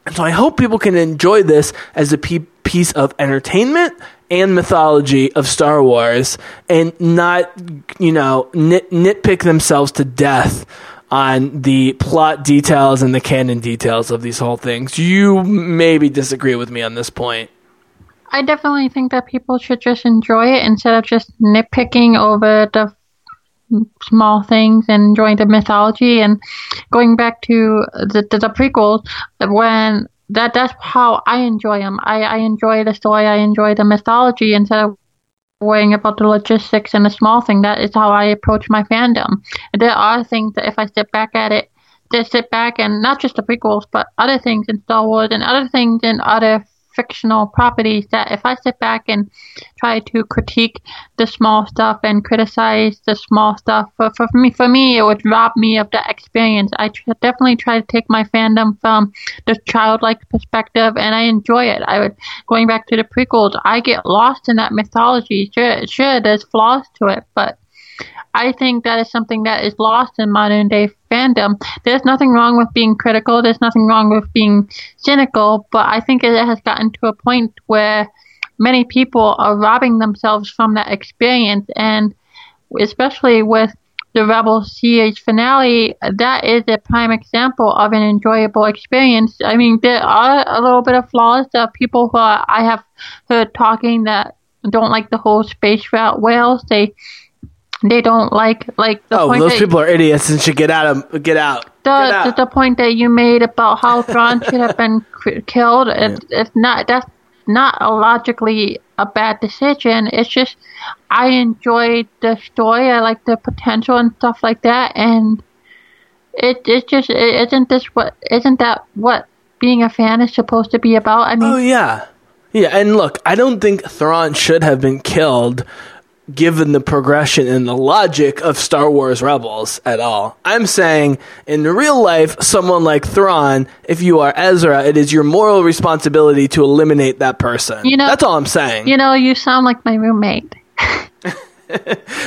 And so I hope people can enjoy this as a piece of entertainment and mythology of Star Wars and not, you know, nit- nitpick themselves to death on the plot details and the canon details of these whole things. You maybe disagree with me on this point.
I definitely think that people should just enjoy it instead of just nitpicking over the small things and enjoying the mythology and going back to the, the, the prequels when that that's how I enjoy them. I, I enjoy the story. I enjoy the mythology instead of worrying about the logistics and the small thing. That is how I approach my fandom. There are things that if I sit back at it, just sit back and not just the prequels, but other things in Star Wars and other things in other fictional properties that if I sit back and try to critique the small stuff and criticize the small stuff, for, for me, for me, it would rob me of the experience. I tr- definitely try to take my fandom from the childlike perspective, and I enjoy it. I would going back to the prequels. I get lost in that mythology. Sure, sure, there's flaws to it, but I think that is something that is lost in modern day fandom. There's nothing wrong with being critical. There's nothing wrong with being cynical, but I think it has gotten to a point where many people are robbing themselves from that experience, and especially with the Rebel series finale, that is a prime example of an enjoyable experience. I mean, there are a little bit of flaws. Are people who are, I have heard talking that don't like the whole space route whales. They they don't like like the
Oh,
point
those
that,
people are idiots and should get out of get out.
the,
Get out.
the the point that you made about how Thrawn should have been killed. It, It's not that's not a logically a bad decision. It's just I enjoyed the story. I like the potential and stuff like that, and it it just is isn't this what isn't that what being a fan is supposed to be about? I mean,
Oh yeah, yeah. And look, I don't think Thrawn should have been killed, given the progression and the logic of Star Wars Rebels at all. I'm saying in real life, someone like Thrawn, if you are Ezra, it is your moral responsibility to eliminate that person.
You know-
that's all I'm saying.
you know, you sound like my roommate.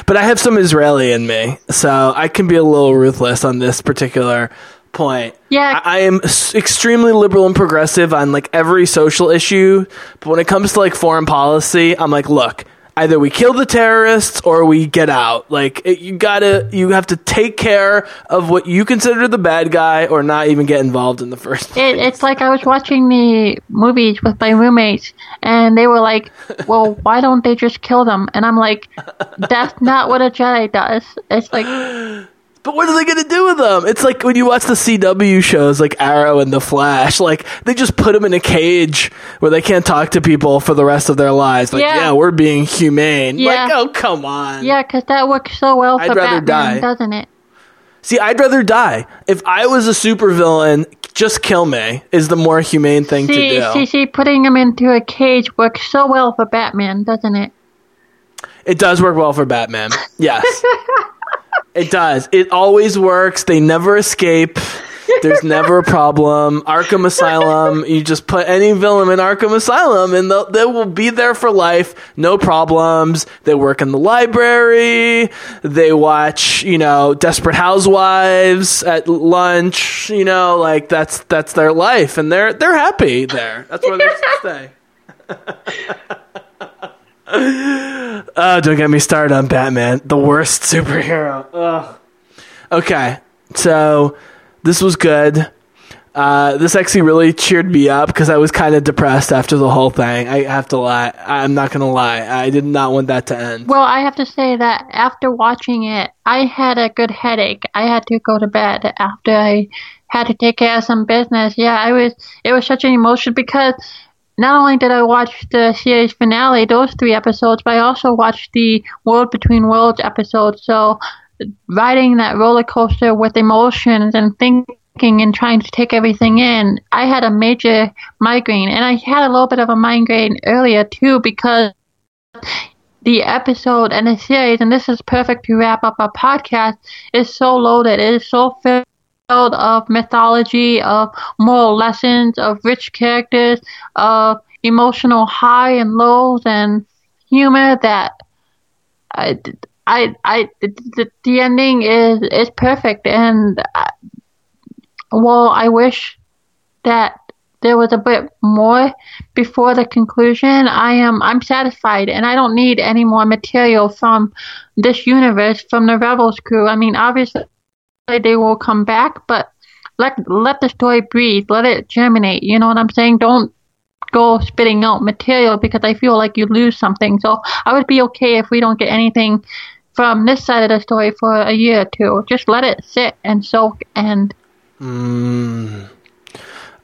but I have some Israeli in me, so I can be a little ruthless on this particular point.
Yeah.
I, I am s- extremely liberal and progressive on like every social issue, but when it comes to like foreign policy, I'm like, look, either we kill the terrorists or we get out. Like it, you gotta, you have to take care of what you consider the bad guy, or not even get involved in the first. place.
It, it's like I was watching the movies with my roommates, and they were like, "Well, why don't they just kill them?" And I'm like, "That's not what a Jedi does." It's like,
But what are they going to do with them? It's like when you watch the CW shows like Arrow and The Flash, like they just put them in a cage where they can't talk to people for the rest of their lives. Like, yeah,
Yeah.
we're being humane.
Yeah.
Like, oh, come on.
yeah, because that works so well
I'd
for
rather
Batman,
die.
doesn't it?
See, I'd rather die. If I was a supervillain, just kill me is the more humane thing
See,
to do.
see, see, putting him into a cage works so well for Batman, doesn't it?
It does work well for Batman. Yes. It does. It always works. They never escape. There's never a problem. Arkham Asylum, you just put any villain in Arkham Asylum and they will be there for life. No problems. They work in the library. They watch, you know, Desperate Housewives at lunch. You know, like that's, that's their life and they're, they're happy there. That's where they stay. Oh, don't get me started on Batman, the worst superhero. Ugh. Okay, so this was good. Uh, this actually really cheered me up because I was kind of depressed after the whole thing. I have to lie. I'm not gonna lie. I did not want that to end.
Well, I have to say that after watching it, I had a good headache. I had to go to bed after I had to take care of some business. Yeah, I was. It was such an emotion because not only did I watch the series finale, those three episodes, but I also watched the World Between Worlds episode. So riding that roller coaster with emotions and thinking and trying to take everything in, I had a major migraine, and I had a little bit of a migraine earlier too because the episode and the series, and this is perfect to wrap up our podcast, is so loaded. It is so filled of mythology, of moral lessons, of rich characters, of emotional high and lows, and humor that I, I, I, the, the ending is is perfect. And I, well, I wish that there was a bit more before the conclusion. I am I'm satisfied and I don't need any more material from this universe from the Rebels crew. I mean obviously they will come back, but let let the story breathe, let it germinate. You know what I'm saying? Don't go spitting out material because I feel like you lose something. So I would be okay if we don't get anything from this side of the story for a year or two. Just let it sit and soak and mm.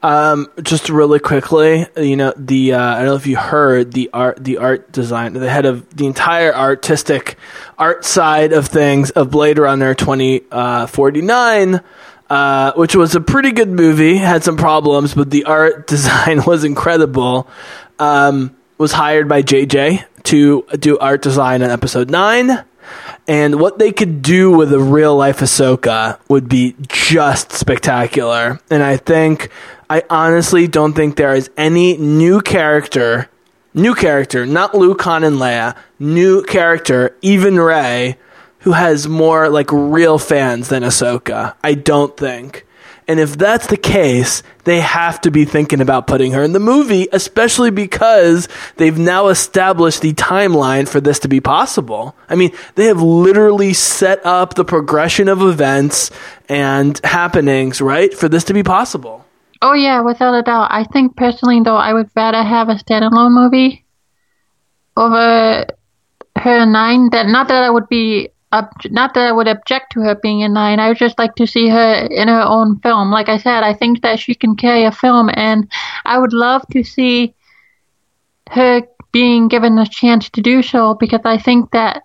Um, just really quickly, you know, the uh, I don't know if you heard the art, the art design, the head of the entire artistic art side of things of Blade Runner twenty forty nine. Uh, which was a pretty good movie, had some problems, but the art design was incredible. Um, was hired by JJ to do art design on episode 9. And what they could do with a real life Ahsoka would be just spectacular. And I think, I honestly don't think there is any new character, new character, not Luke, Han, and Leia, new character, even Rey, who has more like real fans than Ahsoka. I don't think. And if that's the case, they have to be thinking about putting her in the movie, especially because they've now established the timeline for this to be possible. I mean, they have literally set up the progression of events and happenings, right, for this to be possible.
Oh yeah, without a doubt. I think personally though, I would rather have a standalone movie over her nine. That not that I would be ob- not that I would object to her being in nine. I would just like to see her in her own film. Like I said, I think that she can carry a film, and I would love to see her being given a chance to do so because I think that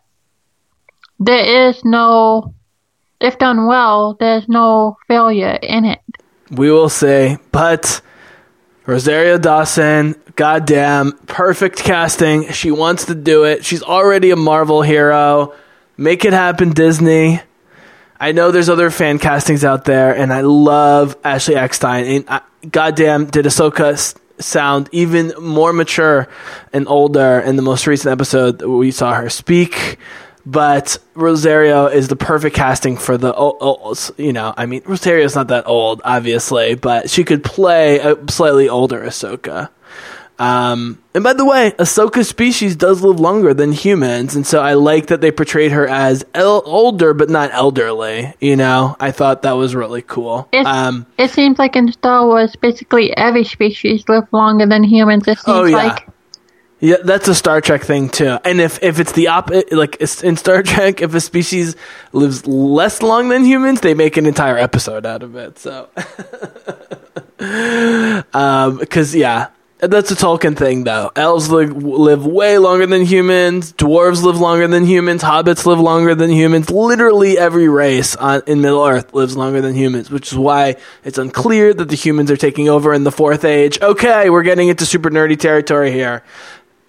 there is no if done well, there's no failure in it.
We will say, but Rosario Dawson, goddamn, perfect casting. She wants to do it. She's already a Marvel hero. Make it happen, Disney. I know there's other fan castings out there, and I love Ashley Eckstein. And I, goddamn, did Ahsoka sound even more mature and older in the most recent episode we saw her speak. But Rosario is the perfect casting for the, o- o- you know, I mean, Rosario's not that old, obviously, but she could play a slightly older Ahsoka. Um, and by the way, Ahsoka's species does live longer than humans, and so I like that they portrayed her as el- older but not elderly. You know, I thought that was really cool.
It,
Um,
it seems like in Star Wars, basically every species live longer than humans. It seems
Oh, yeah.
like.
Yeah, that's a Star Trek thing too. And if if it's the op like in Star Trek, if a species lives less long than humans, they make an entire episode out of it. So, um, because yeah. That's a Tolkien thing, though. Elves live, live way longer than humans. Dwarves live longer than humans. Hobbits live longer than humans. Literally every race on, in Middle Earth lives longer than humans, which is why it's unclear that the humans are taking over in the Fourth Age. Okay, we're getting into super nerdy territory here.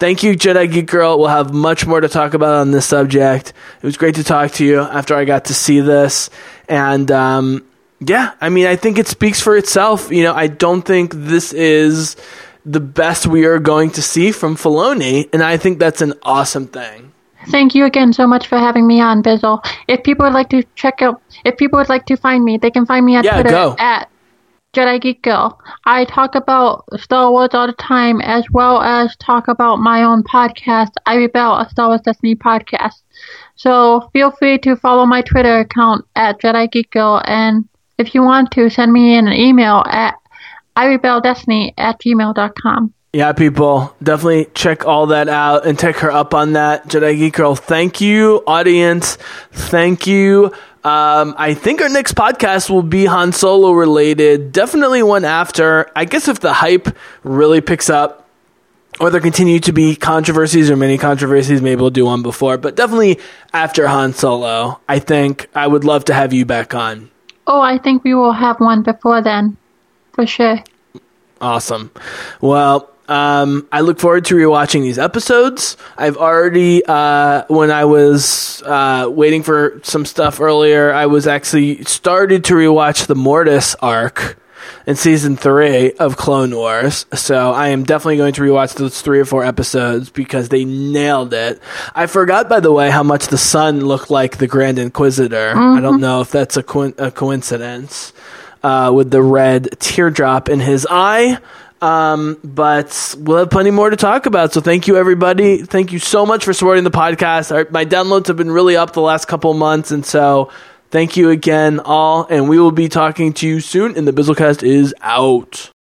Thank you, Jedi Geek Girl. We'll have much more to talk about on this subject. It was great to talk to you after I got to see this. And, um, yeah, I mean, I think it speaks for itself. You know, I don't think this is the best we are going to see from Filoni, and I think that's an awesome thing.
Thank you again so much for having me on, Bizzle. If people would like to check out, if people would like to find me, they can find me on
Yeah,
Twitter
go.
at Jedi Geek Girl. I talk about Star Wars all the time, as well as talk about my own podcast, I Rebel, a Star Wars Destiny podcast. So feel free to follow my Twitter account at Jedi Geek Girl, and if you want to, send me an email at irebeldestiny at gmail.com.
Yeah, people, definitely check all that out and take her up on that. Jedi Geek Girl, thank you. Audience, thank you. Um, I think our next podcast will be Han Solo related. Definitely one after. I guess if the hype really picks up, or there continue to be controversies or many controversies, maybe we'll do one before. But definitely after Han Solo, I think I would love to have you back on.
Oh, I think we will have one before then, for sure.
Awesome. Well, um, I look forward to rewatching these episodes. I've already, uh, when I was uh, waiting for some stuff earlier, I was actually started to rewatch the Mortis arc in season three of Clone Wars. So I am definitely going to rewatch those three or four episodes because they nailed it. I forgot, by the way, how much the son looked like the Grand Inquisitor. I don't know if that's a, co- a coincidence uh, with the red teardrop in his eye. Um, but we'll have plenty more to talk about. So thank you, everybody. Thank you so much for supporting the podcast. Our, my downloads have been really up the last couple months, and so thank you again, all. And we will be talking to you soon. And the Bizzlecast is out.